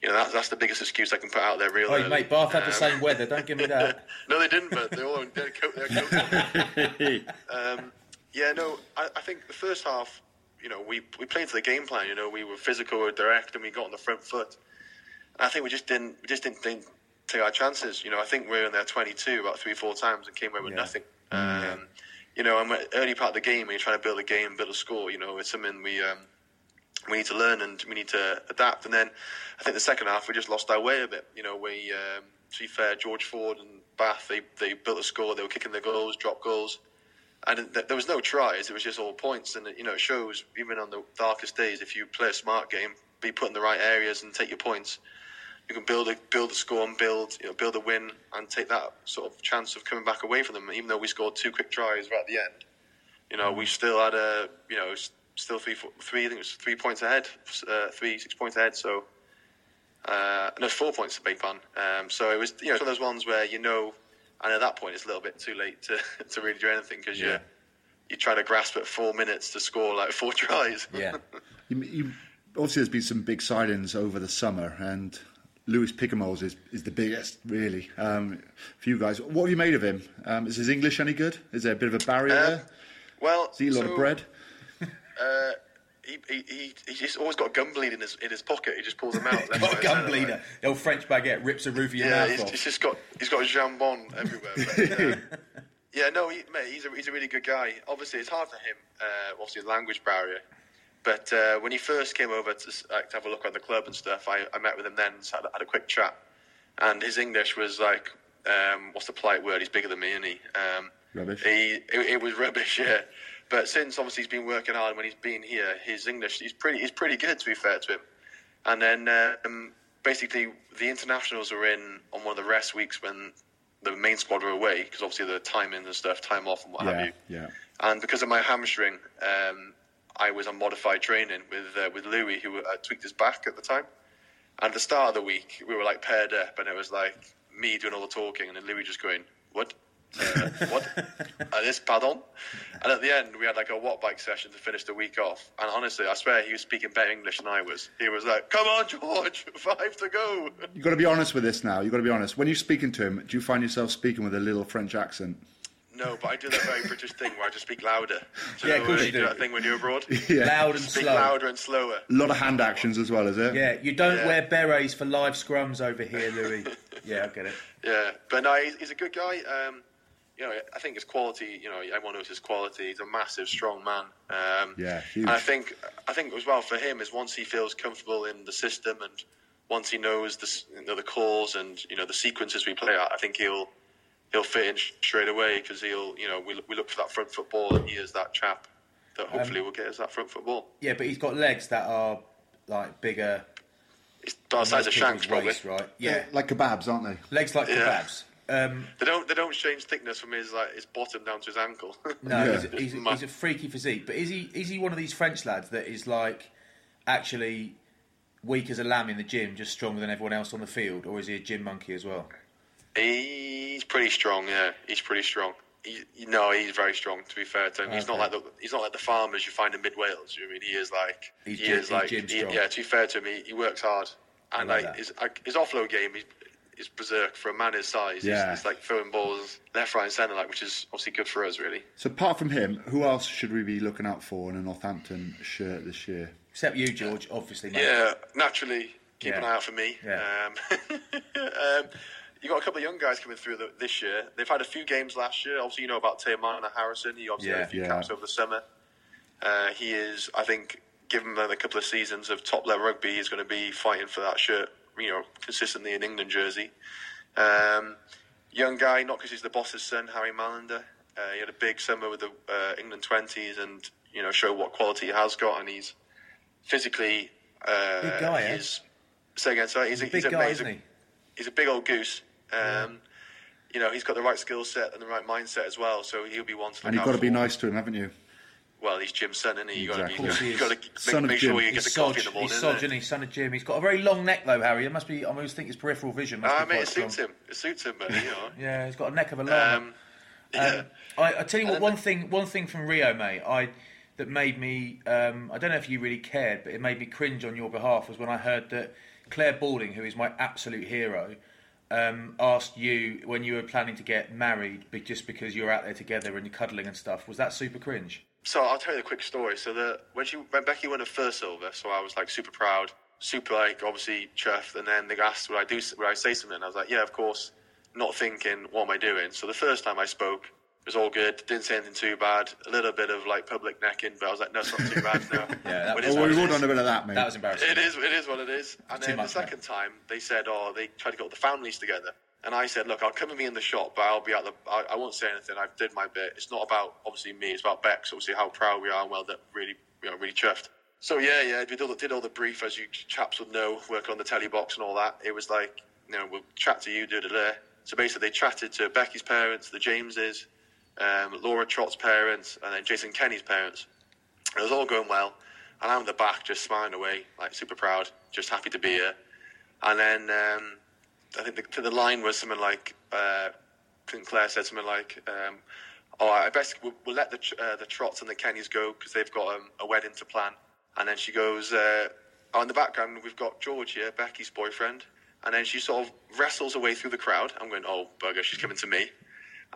you know that's that's the biggest excuse I can put out there. really. Oh, mate, Bath had the Um, same weather. Don't give me that. no, they didn't, but they all they're co- they're co- um, Yeah, no, I, I think the first half, you know, we we played to the game plan. You know, we were physical, direct, and we got on the front foot. And I think we just didn't we just didn't, didn't take our chances. You know, I think we were in there 22 about three four times and came away with Yeah. nothing. Um, You know, and early part of the game, when you're trying to build a game, build a score, you know, it's something we um, we need to learn and we need to adapt. And then I think the second half we just lost our way a bit. You know, we um, to be fair, George Ford and Bath they they built a score. They were kicking their goals, drop goals, and th- there was no tries. It was just all points. And you know, it shows even on the darkest days if you play a smart game, be put in the right areas and take your points. You can build a build a score and build you know build a win and take that sort of chance of coming back away from them. Even though we scored two quick tries right at the end, you know we still had a you know still three three I think it was three points ahead, uh, three six points ahead. So uh, no four points to beg pardon. Um, so it was you know one of those ones where you know, and at that point it's a little bit too late to to really do anything because Yeah. you you try to grasp at four minutes to score like four tries. Yeah. You, you, obviously, there's been some big signings over the summer, and Louis Picamoles is, is the biggest, really, um, for you guys. What have you made of him? Um, is his English any good? Is there a bit of a barrier Uh, there? well, Does he eat a lot so, of bread? Uh, he, he, he, he's just always got a gun bleed in his in his pocket. He just pulls them out. Got a gun bleeder. The old French baguette rips the roof of your Yeah, mouth he's, off. he's just got he's got a jambon everywhere. But, uh, yeah, no, he, mate, he's a he's a really good guy. Obviously, it's hard for him. Uh, obviously, the language barrier. But uh, when he first came over to, like, to have a look at the club and stuff, I, I met with him then, so had, a- had a quick chat, and his English was like, um, what's the polite word? He's bigger than me, isn't he? Um, Rubbish. He it, it was rubbish, yeah. But since obviously he's been working hard when he's been here, his English he's pretty he's pretty good to be fair to him. And then um, basically the internationals were in on one of the rest weeks when the main squad were away because obviously the timing and stuff, time off and what have you. yeah. And because of my hamstring, um, I was on modified training with uh, with Louis, who uh, tweaked his back at the time. And at the start of the week, we were like paired up, and it was like me doing all the talking, and then Louis just going, "What? Uh, what? Uh, this pardon?" And at the end, we had like a watt bike session to finish the week off. And honestly, I swear he was speaking better English than I was. He was like, "Come on, George, five to go." You've got to be honest with this now. You've got to be honest. When you're speaking to him, do you find yourself speaking with a little French accent? No, but I do that very British thing where I just speak louder. So Yeah, of course you do. that thing when you're abroad. Yeah. Loud and Speak slow. louder and slower. A lot of hand actions as well, is it? Yeah, you don't Yeah. wear berets for live scrums over here, Louis. yeah, I get it. Yeah, but no, he's, he's a good guy. Um, you know, I think his quality. You know, everyone knows his quality. He's a massive, strong man. Um, Yeah, huge. And I think, I think as well for him is once he feels comfortable in the system and once he knows the you know, the calls and you know the sequences we play at, I think he'll he'll fit in straight away because he'll you know we we look for that front football and he is that chap that hopefully will get us that front football. Yeah, but he's got legs that are like bigger. It's about the size of Shanks people's probably. waist, right? Yeah, Like kebabs, aren't they? legs like Yeah. kebabs. Um, They don't they don't change thickness from his like his bottom down to his ankle. no, Yeah. he's, he's, he's a freaky physique. But is he is he one of these French lads that is like actually weak as a lamb in the gym, just stronger than everyone else on the field, or is he a gym monkey as well? He's pretty strong, yeah. He's pretty strong. He, you know, he's very strong. To be fair to him, he's not like the he's not like the farmers you find in mid Wales. You know what I mean he is like He's he gym- is he's like gym he- yeah. To be fair to him, he, he works hard and like like, his like, his offload game is is berserk for a man his size. Yeah. He's, he's like throwing balls left, right, and centre, like which is obviously good for us, really. So apart from him, who else should we be looking out for in a Northampton shirt this year? Except you, George, obviously. Mate. Yeah, naturally, keep an eye out for me. Yeah. Um, um, you got a couple of young guys coming through the, this year. They've had a few games last year. Obviously, you know about Teimana Harrison. He obviously Yeah, had a few yeah. caps over the summer. Uh, he is, I think, given a couple of seasons of top level rugby, he's going to be fighting for that shirt, you know, consistently in England jersey. Um, young guy, not because he's the boss's son, Harry Mallinder. Uh, he had a big summer with the uh, England twenties, and you know, show what quality he has got, and he's physically. Uh, Big guy, eh? he's, Say again, sorry. He's, He's a, big he's guy, isn't he? he's a big old goose. Um, You know, he's got the right skill set and the right mindset as well, so he'll be one to look And you've got to be nice to him, haven't you? Well, he's Jim's son, isn't he? You got to be, Of course you he got to Son make, of make sure Jim. you get He's the coffee in the morning. he's isn't Sodge, it? isn't he? Son of Jim. He's got a very long neck though, Harry. It must be. I mean, I think his peripheral vision must Ah, be mate, quite it strong. suits him. It suits him, but you know. Yeah, he's got a neck of a llama. Um, yeah. I, I tell you what, one thing, one thing from Rio, mate, I that made me. Um, I don't know if you really cared, but it made me cringe on your behalf was when I heard that Clare Balding, who is my absolute hero, um, asked you when you were planning to get married, be- just because you're out there together and you're cuddling and stuff. Was that super cringe? So I'll tell you a quick story. So the when she when Becky won her first silver, so I was like super proud, super like obviously chuffed. And then they asked would I do would I say something? And I was like, yeah, of course. Not thinking what am I doing. So the first time I spoke it was all good. Didn't say anything too bad. A little bit of like public necking, but I was like, no, it's not too bad. No. Yeah, that It was- is what we it would on a bit of that, mate. That was embarrassing. It is. It is what it is. And then much, the second time, they said, "Oh, they tried to get all the families together." And I said, "Look, I'll come with me in the shop, but I'll be at the. I, I won't say anything. I've did my bit. It's not about obviously me. It's about Bex. Obviously, how proud we are and well that really, you know, really chuffed." So yeah, yeah, we did all the, did all the brief as you chaps would know, working on the telly box and all that. It was like, you know, we'll chat to you, do da da. So basically, they chatted to Becky's parents, the Jameses, um, Laura Trott's parents, and then Jason Kenny's parents. It was all going well, and I'm in the back just smiling away, like super proud, just happy to be here. And then um, I think the, the line was something like, uh, Clare said something like, um, "Oh, I best we'll, we'll let the uh, the Trotts and the Kennys go because they've got um, a wedding to plan." And then she goes, uh, oh, "In the background, we've got George here, Becky's boyfriend." And then she sort of wrestles her way through the crowd. I'm going, "Oh, bugger, she's coming to me."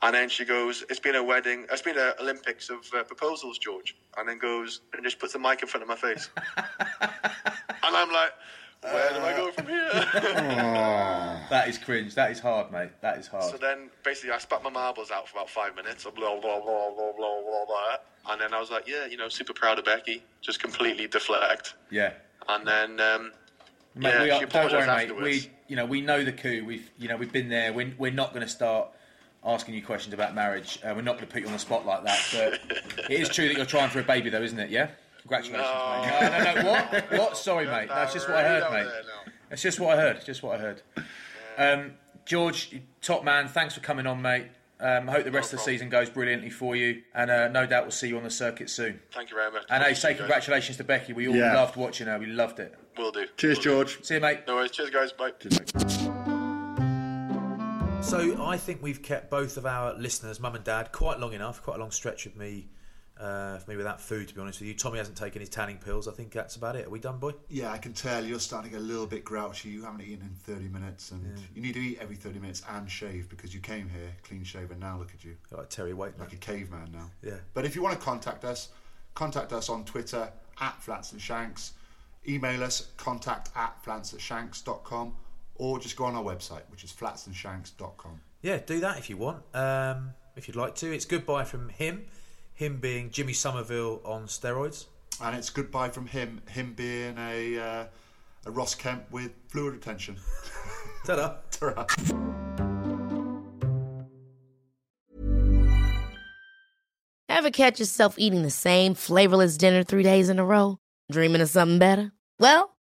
And then she goes, "It's been a wedding. It's been an Olympics of uh, proposals, George." And then goes and just puts the mic in front of my face. and I'm like, "Where do I go from here?" That is cringe. That is hard, mate. That is hard. so then, basically, I spat my marbles out for about five minutes. Blah blah blah blah blah blah blah. blah. And then I was like, "Yeah, you know, super proud of Becky." Just completely deflect. yeah. And then, um, Mate, yeah, we she are, don't worry, apologised mate. afterwards. We, you know, we know the coup. We've, you know, we've been there. We're, we're not going to start asking you questions about marriage. Uh, we're not going to put you on the spot like that. But it is true that you're trying for a baby, though, isn't it? Yeah. Congratulations, No. mate. No, no, no. What? What? Sorry, mate. That's just what I heard, Down mate. there, no. That's just what I heard. Just what I heard. Um, George, top man. Thanks for coming on, mate. Um, I hope the rest of the season goes brilliantly for you, and uh, no doubt we'll see you on the circuit soon. Thank you very much. And hey, say you, guys. congratulations to Becky. We all Yeah. loved watching her. We loved it. Will do. Cheers, Will do. George. See you, mate. No worries. Cheers, guys. Bye. So I think we've kept both of our listeners, mum and dad, quite long enough. Quite a long stretch of me, uh, for me without food. To be honest with you, Tommy hasn't taken his tanning pills. I think that's about it. Are we done, boy? Yeah, I can tell you're starting a little bit grouchy. You haven't eaten in 30 minutes, and you need to eat every 30 minutes and shave because you came here clean shaven. Now look at you, You're like Terry Waite. like a caveman now. Yeah. But if you want to contact us, contact us on Twitter at Flats and Shanks. Email us contact at flatsandshanks.com or just go on our website, which is flatsandshanks.com. Yeah, do that if you want. Um, if you'd like to. It's goodbye from him. Him being Jimmy Somerville on steroids. And it's goodbye from him, him being a, uh, a Ross Kemp with fluid retention. Ta-da. Ta-ra. Ever catch yourself eating the same flavorless dinner three days in a row? Dreaming of something better? Well,